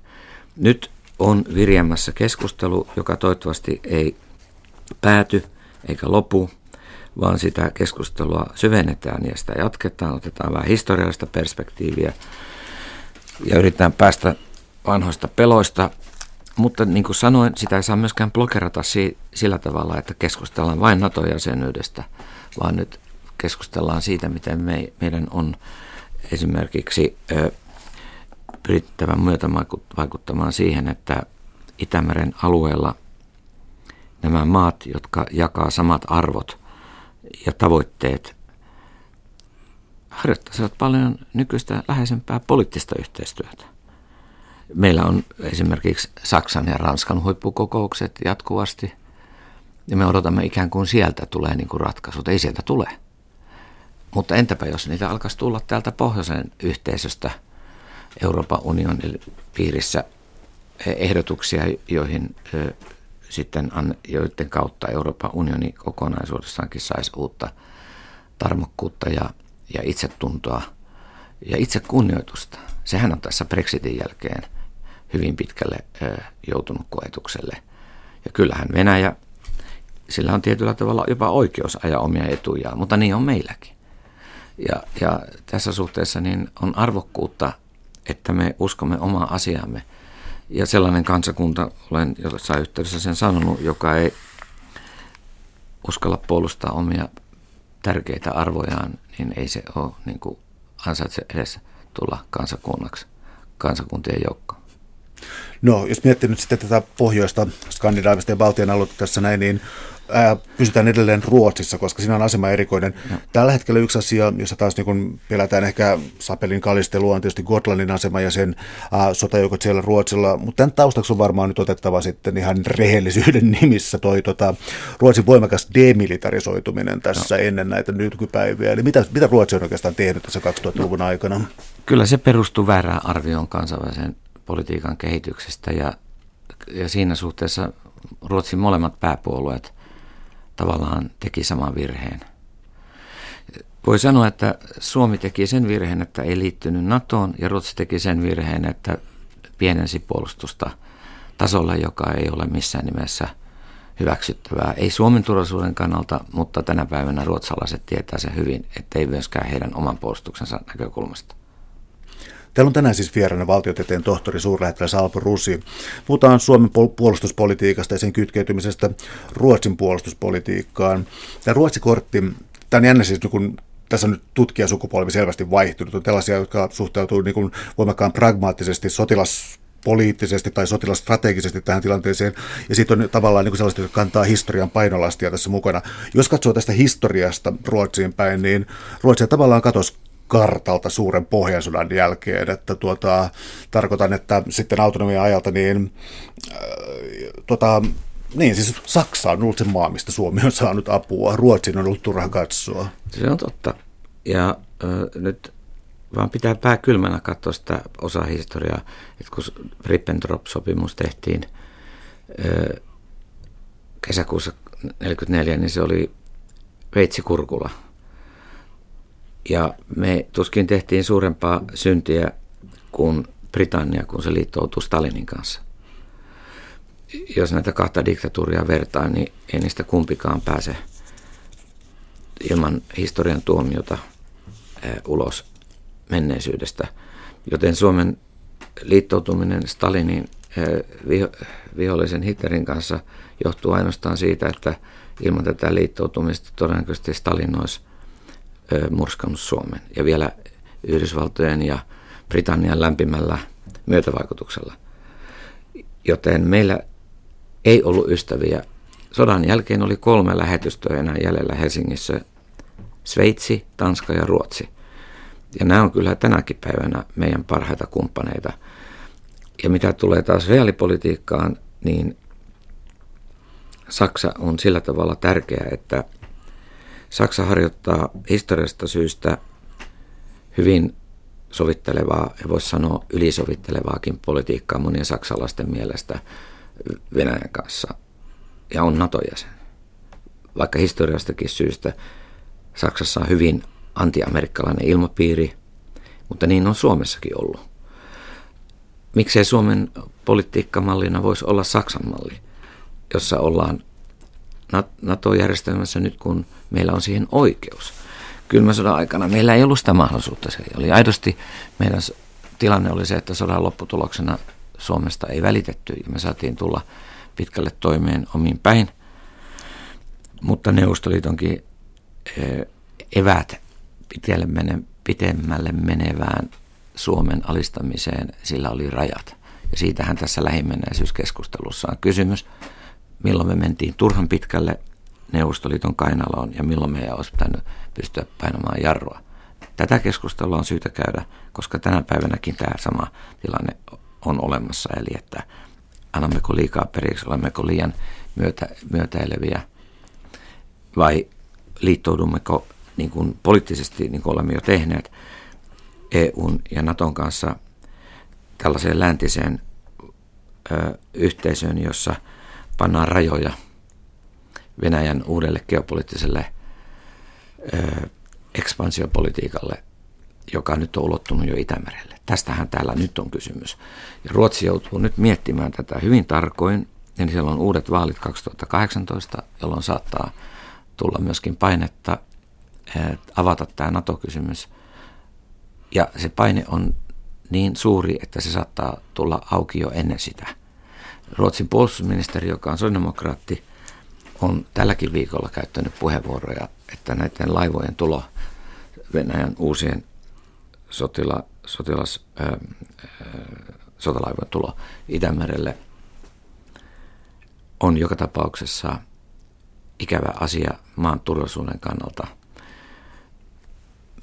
Nyt on virjämässä keskustelu, joka toivottavasti ei pääty eikä lopu, vaan sitä keskustelua syvennetään ja sitä jatketaan, otetaan vähän historiallista perspektiiviä ja yritetään päästä vanhoista peloista. Mutta niin kuin sanoin, sitä ei saa myöskään blokerata si- sillä tavalla, että keskustellaan vain NATO-jäsenyydestä, vaan nyt keskustellaan siitä, miten me, meidän on esimerkiksi ö, pyrittävä myötä vaikuttamaan siihen, että Itämeren alueella nämä maat, jotka jakaa samat arvot ja tavoitteet, harjoittaisivat paljon nykyistä läheisempää poliittista yhteistyötä. Meillä on esimerkiksi Saksan ja Ranskan huippukokoukset jatkuvasti, ja me odotamme ikään kuin sieltä tulee niin kuin ratkaisut. Ei sieltä tule. Mutta entäpä jos niitä alkaisi tulla täältä pohjoisen yhteisöstä Euroopan unionin piirissä ehdotuksia, joihin sitten, joiden kautta Euroopan unioni kokonaisuudessaankin saisi uutta tarmokkuutta ja ja itsetuntoa ja itsekunnioitusta. Sehän on tässä Brexitin jälkeen hyvin pitkälle joutunut koetukselle. Ja kyllähän Venäjä, sillä on tietyllä tavalla jopa oikeus ajaa omia etujaan, mutta niin on meilläkin. Ja, ja tässä suhteessa niin on arvokkuutta, että me uskomme omaa asiamme. Ja sellainen kansakunta, olen jossain yhteydessä sen sanonut, joka ei uskalla puolustaa omia tärkeitä arvojaan, niin ei se ole niin kuin ansaitse edes tulla kansakunnaksi, kansakuntien joukkoon. No, jos miettii nyt sitten tätä pohjoista skandinaavista ja Baltian aluetta tässä näin, niin ää, pysytään edelleen Ruotsissa, koska siinä on asema erikoinen. No. Tällä hetkellä yksi asia, jossa taas niin kun pelätään ehkä Sapelin kalistelua, on tietysti Gotlandin asema ja sen ää, sotajoukot siellä Ruotsilla, mutta tämän taustaksi on varmaan nyt otettava sitten ihan rehellisyyden nimissä toi tota, Ruotsin voimakas demilitarisoituminen tässä no. ennen näitä nykypäiviä. Eli mitä, mitä Ruotsi on oikeastaan tehnyt tässä 2000-luvun aikana? Kyllä se perustuu väärään arvioon kansainvälisen politiikan kehityksestä ja, ja siinä suhteessa Ruotsin molemmat pääpuolueet tavallaan teki saman virheen. Voi sanoa, että Suomi teki sen virheen, että ei liittynyt NATOon ja Ruotsi teki sen virheen, että pienensi puolustusta tasolla, joka ei ole missään nimessä hyväksyttävää. Ei Suomen turvallisuuden kannalta, mutta tänä päivänä ruotsalaiset tietää se hyvin, ettei myöskään heidän oman puolustuksensa näkökulmasta. Täällä on tänään siis vieraana valtiotieteen tohtori suurlähettiläs Alpo Rusi. Puhutaan Suomen puolustuspolitiikasta ja sen kytkeytymisestä Ruotsin puolustuspolitiikkaan. Tämä Ruotsikortti, tämä on jännä siis, kun tässä on nyt tutkijasukupolvi selvästi vaihtunut. On tällaisia, jotka suhtautuu niin voimakkaan pragmaattisesti sotilas poliittisesti tai sotilastrategisesti tähän tilanteeseen. Ja sitten on tavallaan niin kuin sellaiset, jotka kantaa historian painolastia tässä mukana. Jos katsoo tästä historiasta Ruotsiin päin, niin Ruotsia tavallaan katosi kartalta suuren pohjansodan jälkeen, että tuota, tarkoitan, että sitten autonomian ajalta niin, äh, tuota, niin, siis Saksa on ollut se maa, mistä Suomi on saanut apua. Ruotsin on ollut turha katsoa. Se on totta. Ja äh, nyt vaan pitää pää kylmänä katsoa sitä osa historiaa, että kun Rippentrop-sopimus tehtiin äh, kesäkuussa 1944, niin se oli veitsi kurkula – ja me tuskin tehtiin suurempaa syntiä kuin Britannia, kun se liittoutui Stalinin kanssa. Jos näitä kahta diktatuuria vertaa, niin ei niistä kumpikaan pääse ilman historian tuomiota ulos menneisyydestä. Joten Suomen liittoutuminen Stalinin vihollisen Hitlerin kanssa johtuu ainoastaan siitä, että ilman tätä liittoutumista todennäköisesti Stalin olisi murskannut Suomen ja vielä Yhdysvaltojen ja Britannian lämpimällä myötävaikutuksella. Joten meillä ei ollut ystäviä. Sodan jälkeen oli kolme lähetystöä enää jäljellä Helsingissä. Sveitsi, Tanska ja Ruotsi. Ja nämä on kyllä tänäkin päivänä meidän parhaita kumppaneita. Ja mitä tulee taas reaalipolitiikkaan, niin Saksa on sillä tavalla tärkeä, että – Saksa harjoittaa historiasta syystä hyvin sovittelevaa ja voisi sanoa ylisovittelevaakin politiikkaa monien saksalaisten mielestä Venäjän kanssa ja on NATO-jäsen. Vaikka historiastakin syystä Saksassa on hyvin antiamerikkalainen ilmapiiri, mutta niin on Suomessakin ollut. Miksei Suomen politiikkamallina voisi olla Saksan malli, jossa ollaan NATO-järjestelmässä nyt, kun meillä on siihen oikeus. Kylmän sodan aikana meillä ei ollut sitä mahdollisuutta. Se oli aidosti, meidän tilanne oli se, että sodan lopputuloksena Suomesta ei välitetty ja me saatiin tulla pitkälle toimeen omiin päin. Mutta Neuvostoliitonkin eh, evät pitemmälle menevään Suomen alistamiseen, sillä oli rajat. Ja siitähän tässä lähimenneisyyskeskustelussa on kysymys milloin me mentiin turhan pitkälle Neuvostoliiton kainaloon ja milloin meidän olisi pitänyt pystyä painamaan jarrua. Tätä keskustelua on syytä käydä, koska tänä päivänäkin tämä sama tilanne on olemassa, eli että annammeko liikaa periksi, olemmeko liian myötä, myötäileviä vai liittoudummeko niin kuin poliittisesti, niin kuin olemme jo tehneet, EUn ja Naton kanssa tällaiseen läntiseen ö, yhteisöön, jossa – pannaan rajoja Venäjän uudelle geopoliittiselle ö, ekspansiopolitiikalle, joka nyt on ulottunut jo Itämerelle. Tästähän täällä nyt on kysymys. Ja Ruotsi joutuu nyt miettimään tätä hyvin tarkoin. Ja siellä on uudet vaalit 2018, jolloin saattaa tulla myöskin painetta avata tämä NATO-kysymys. Ja se paine on niin suuri, että se saattaa tulla auki jo ennen sitä. Ruotsin puolustusministeri, joka on sosiaalidemokraatti, on tälläkin viikolla käyttänyt puheenvuoroja, että näiden laivojen tulo, Venäjän uusien sotila, sotilas, ää, sotalaivojen tulo Itämerelle on joka tapauksessa ikävä asia maan turvallisuuden kannalta.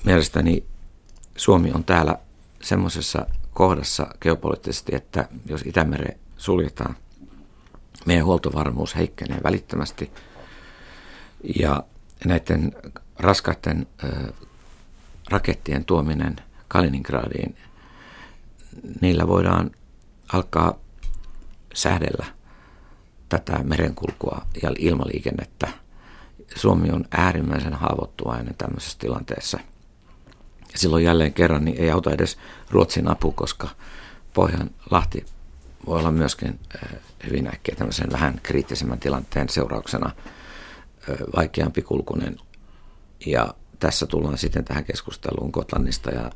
Mielestäni Suomi on täällä semmoisessa kohdassa geopoliittisesti, että jos Itämeren suljetaan, meidän huoltovarmuus heikkenee välittömästi. Ja näiden raskaiden rakettien tuominen Kaliningradiin, niillä voidaan alkaa sähdellä tätä merenkulkua ja ilmaliikennettä. Suomi on äärimmäisen haavoittuvainen tämmöisessä tilanteessa. Ja silloin jälleen kerran niin ei auta edes Ruotsin apu, koska Pohjan Lahti voi olla myöskin hyvin äkkiä tämmöisen vähän kriittisemmän tilanteen seurauksena vaikeampi kulkunen. Ja tässä tullaan sitten tähän keskusteluun Kotlannista ja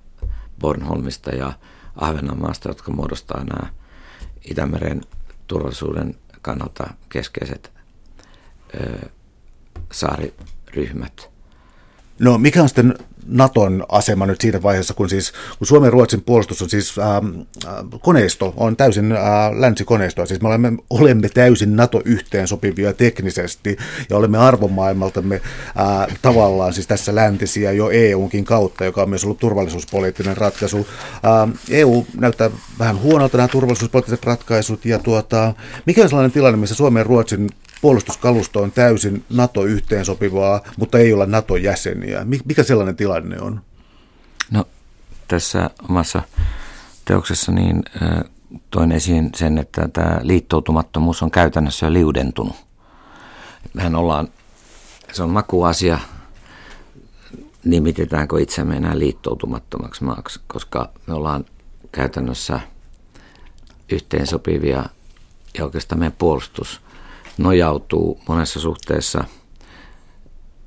Bornholmista ja Ahvenanmaasta, jotka muodostaa nämä Itämeren turvallisuuden kannalta keskeiset ö, saariryhmät. No mikä on sitten Naton asema nyt siitä vaiheessa, kun siis kun Suomen ja Ruotsin puolustus on siis ää, koneisto, on täysin ää, länsikoneistoa, siis me olemme, olemme täysin NATO-yhteen sopivia teknisesti ja olemme arvomaailmaltamme ää, tavallaan siis tässä läntisiä jo EUnkin kautta, joka on myös ollut turvallisuuspoliittinen ratkaisu. Ää, EU näyttää vähän huonolta nämä turvallisuuspoliittiset ratkaisut ja tuota, mikä on sellainen tilanne, missä Suomen ja Ruotsin puolustuskalusto on täysin NATO-yhteensopivaa, mutta ei olla NATO-jäseniä. Mikä sellainen tilanne on? No tässä omassa teoksessa niin toin esiin sen, että tämä liittoutumattomuus on käytännössä jo liudentunut. Mehän ollaan, se on makuasia, nimitetäänkö itsemme enää liittoutumattomaksi maaksi, koska me ollaan käytännössä yhteensopivia ja oikeastaan meidän puolustus – nojautuu monessa suhteessa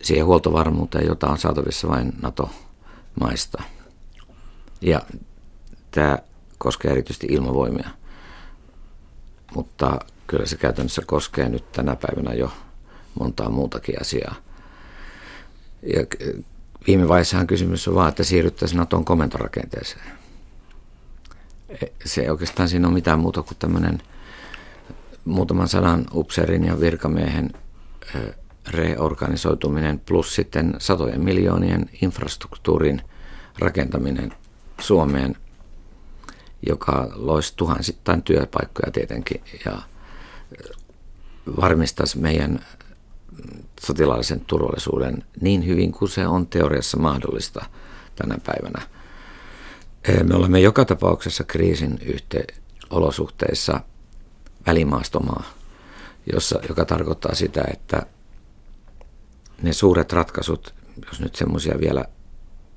siihen huoltovarmuuteen, jota on saatavissa vain NATO-maista. Ja tämä koskee erityisesti ilmavoimia, mutta kyllä se käytännössä koskee nyt tänä päivänä jo montaa muutakin asiaa. Ja viime vaiheessahan kysymys on vaan, että siirryttäisiin Naton komentorakenteeseen. E, se oikeastaan siinä on mitään muuta kuin tämmöinen – muutaman sadan upseerin ja virkamiehen reorganisoituminen plus sitten satojen miljoonien infrastruktuurin rakentaminen Suomeen, joka loisi tuhansittain työpaikkoja tietenkin ja varmistaisi meidän sotilaallisen turvallisuuden niin hyvin kuin se on teoriassa mahdollista tänä päivänä. Me olemme joka tapauksessa kriisin yhte- olosuhteissa – välimaastomaa, jossa, joka tarkoittaa sitä, että ne suuret ratkaisut, jos nyt semmoisia vielä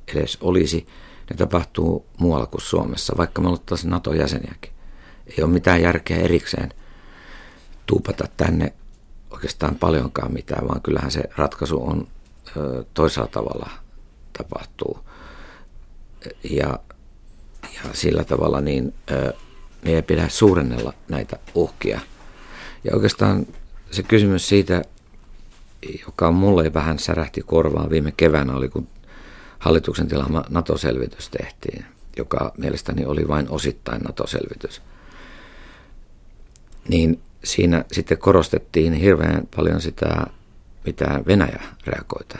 edes olisi, ne tapahtuu muualla kuin Suomessa, vaikka me oltaisiin NATO-jäseniäkin. Ei ole mitään järkeä erikseen tuupata tänne oikeastaan paljonkaan mitään, vaan kyllähän se ratkaisu on ö, toisella tavalla tapahtuu. Ja, ja sillä tavalla niin ö, meidän ei pidä suurennella näitä uhkia. Ja oikeastaan se kysymys siitä, joka mulle vähän särähti korvaan viime keväänä, oli kun hallituksen tilaama NATO-selvitys tehtiin, joka mielestäni oli vain osittain NATO-selvitys. Niin siinä sitten korostettiin hirveän paljon sitä, mitä Venäjä reagoita.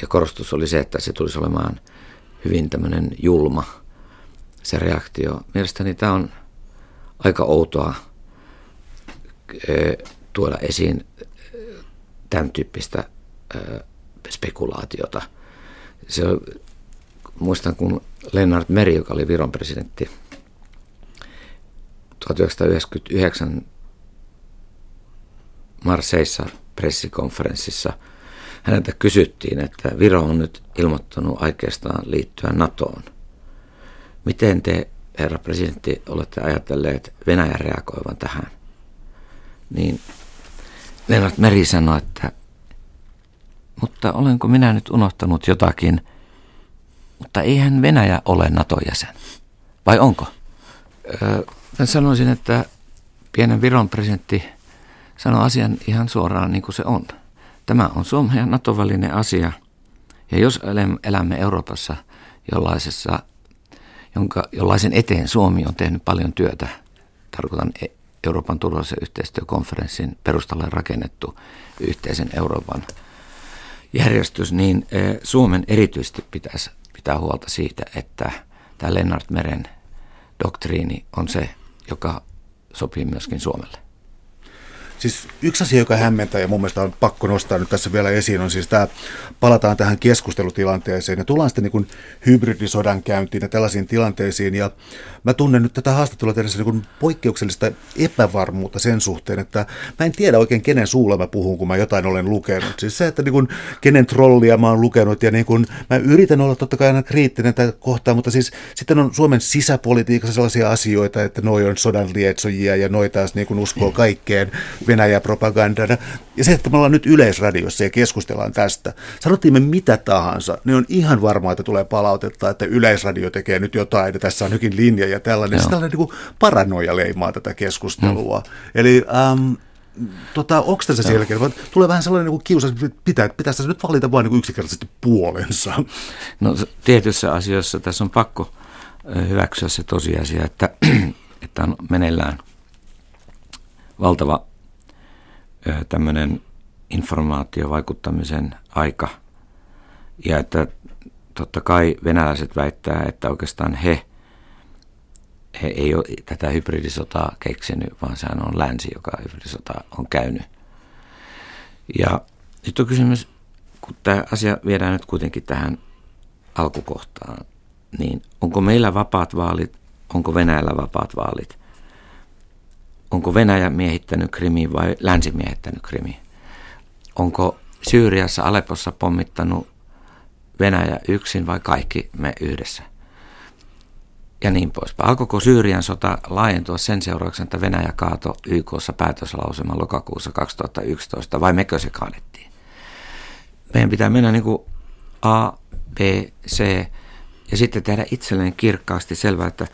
Ja korostus oli se, että se tulisi olemaan hyvin tämmöinen julma – se reaktio. Mielestäni tämä on aika outoa tuoda esiin tämän tyyppistä spekulaatiota. Se, muistan, kun Lennart Meri, joka oli Viron presidentti 1999 Marseissa pressikonferenssissa, häneltä kysyttiin, että Viro on nyt ilmoittanut aikeistaan liittyä NATOon – Miten te, herra presidentti, olette ajatelleet Venäjän reagoivan tähän? Niin Lennart Meri sanoi, että mutta olenko minä nyt unohtanut jotakin, mutta eihän Venäjä ole NATO-jäsen. Vai onko? Öö, mä sanoisin, että pienen Viron presidentti sanoi asian ihan suoraan niin kuin se on. Tämä on Suomen ja NATO-välinen asia. Ja jos elämme Euroopassa jollaisessa jonka, jollaisen eteen Suomi on tehnyt paljon työtä. Tarkoitan e- Euroopan turvallisen yhteistyökonferenssin perustalle rakennettu yhteisen Euroopan järjestys, niin e, Suomen erityisesti pitäisi pitää huolta siitä, että tämä Lennart Meren doktriini on se, joka sopii myöskin Suomelle. Siis yksi asia, joka hämmentää ja mun mielestä on pakko nostaa nyt tässä vielä esiin, on siis tämä, palataan tähän keskustelutilanteeseen ja tullaan sitten niin hybridisodan käyntiin ja tällaisiin tilanteisiin. Ja mä tunnen nyt tätä haastattelua tehdessä niin poikkeuksellista epävarmuutta sen suhteen, että mä en tiedä oikein kenen suulla mä puhun, kun mä jotain olen lukenut. Siis se, että niin kuin, kenen trollia mä oon lukenut ja niin kuin, mä yritän olla totta kai aina kriittinen tätä kohtaa, mutta siis sitten on Suomen sisäpolitiikassa sellaisia asioita, että noi on sodan lietsojia ja noi taas niin kuin uskoo kaikkeen Venäjä-propagandana. Ja se, että me ollaan nyt yleisradiossa ja keskustellaan tästä, sanottiin me mitä tahansa, niin on ihan varmaa, että tulee palautetta, että yleisradio tekee nyt jotain, ja tässä on nykin linja ja tällainen. Joo. Tällainen niin paranoia leimaa tätä keskustelua. Mm. Eli ähm, tota, onko tässä selkeä? Tulee vähän sellainen niin kiusa, että pitää, pitäisi nyt valita vain niin yksinkertaisesti puolensa. No tietyissä asioissa tässä on pakko hyväksyä se tosiasia, että, että on meneillään valtava tämmöinen informaatiovaikuttamisen aika. Ja että totta kai venäläiset väittää, että oikeastaan he, he ei ole tätä hybridisotaa keksinyt, vaan sehän on länsi, joka hybridisota on käynyt. Ja nyt on kysymys, kun tämä asia viedään nyt kuitenkin tähän alkukohtaan, niin onko meillä vapaat vaalit, onko Venäjällä vapaat vaalit? Onko Venäjä miehittänyt Krimi vai länsi miehittänyt Krimi? Onko Syyriassa Aleppossa pommittanut Venäjä yksin vai kaikki me yhdessä? Ja niin poispäin. Alkoiko Syyrian sota laajentua sen seurauksena, että Venäjä kaato YKssa päätöslauseman lokakuussa 2011 vai mekö se kaadettiin? Meidän pitää mennä niin kuin A, B, C ja sitten tehdä itselleen kirkkaasti selvää, että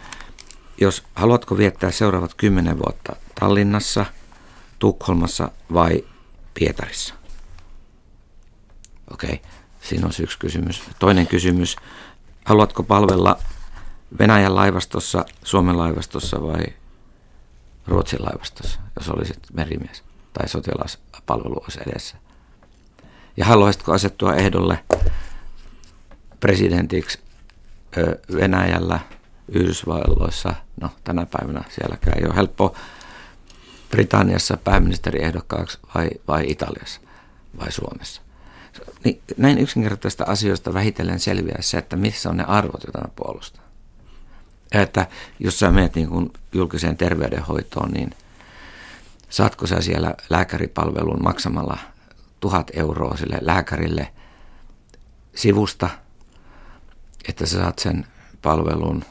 jos haluatko viettää seuraavat kymmenen vuotta Tallinnassa, Tukholmassa vai Pietarissa? Okei, okay. siinä on yksi kysymys. Toinen kysymys, haluatko palvella Venäjän laivastossa, Suomen laivastossa vai Ruotsin laivastossa, jos olisit merimies tai sotilaspalvelu olisi edessä? Ja haluaisitko asettua ehdolle presidentiksi Venäjällä, Yhdysvalloissa, no tänä päivänä sielläkään ei ole helppo Britanniassa pääministeriehdokkaaksi vai, vai Italiassa vai Suomessa. Niin näin yksinkertaisista asioista vähitellen selviää se, että missä on ne arvot, joita mä puolustan. Että jos sä menet niin kuin julkiseen terveydenhoitoon, niin saatko sä siellä lääkäripalvelun maksamalla tuhat euroa sille lääkärille sivusta, että sä saat sen palvelun,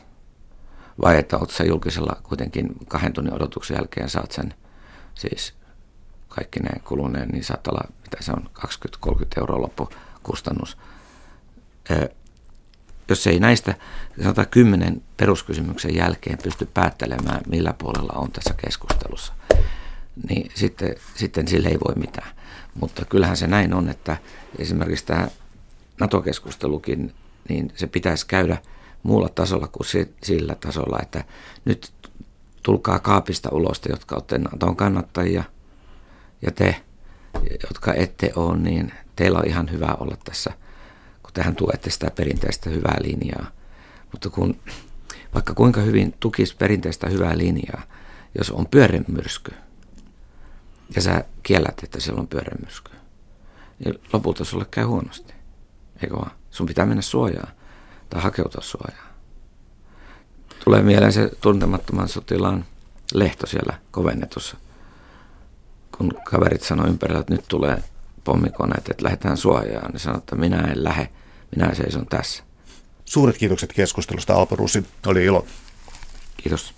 vai että oot sä julkisella kuitenkin kahden tunnin odotuksen jälkeen saat sen siis kaikki ne kuluneen, niin saattaa olla, mitä se on, 20-30 euroa loppukustannus. Jos ei näistä 110 peruskysymyksen jälkeen pysty päättelemään, millä puolella on tässä keskustelussa, niin sitten, sitten sille ei voi mitään. Mutta kyllähän se näin on, että esimerkiksi tämä NATO-keskustelukin, niin se pitäisi käydä muulla tasolla kuin sillä tasolla, että nyt tulkaa kaapista ulos te, jotka olette Naton kannattajia, ja te, jotka ette ole, niin teillä on ihan hyvä olla tässä, kun tähän tuette sitä perinteistä hyvää linjaa. Mutta kun vaikka kuinka hyvin tukisi perinteistä hyvää linjaa, jos on pyörämyrsky, ja sä kiellät, että siellä on pyörämyrsky, niin lopulta sulle käy huonosti. Eikö vaan? Sun pitää mennä suojaan tai hakeutua suojaan. Tulee mieleen se tuntemattoman sotilaan lehto siellä kovennetussa, kun kaverit sanoi ympärillä, että nyt tulee pommikoneet, että lähdetään suojaan, niin sanoi, että minä en lähde, minä seison tässä. Suuret kiitokset keskustelusta, Alpo Russi. Oli ilo. Kiitos.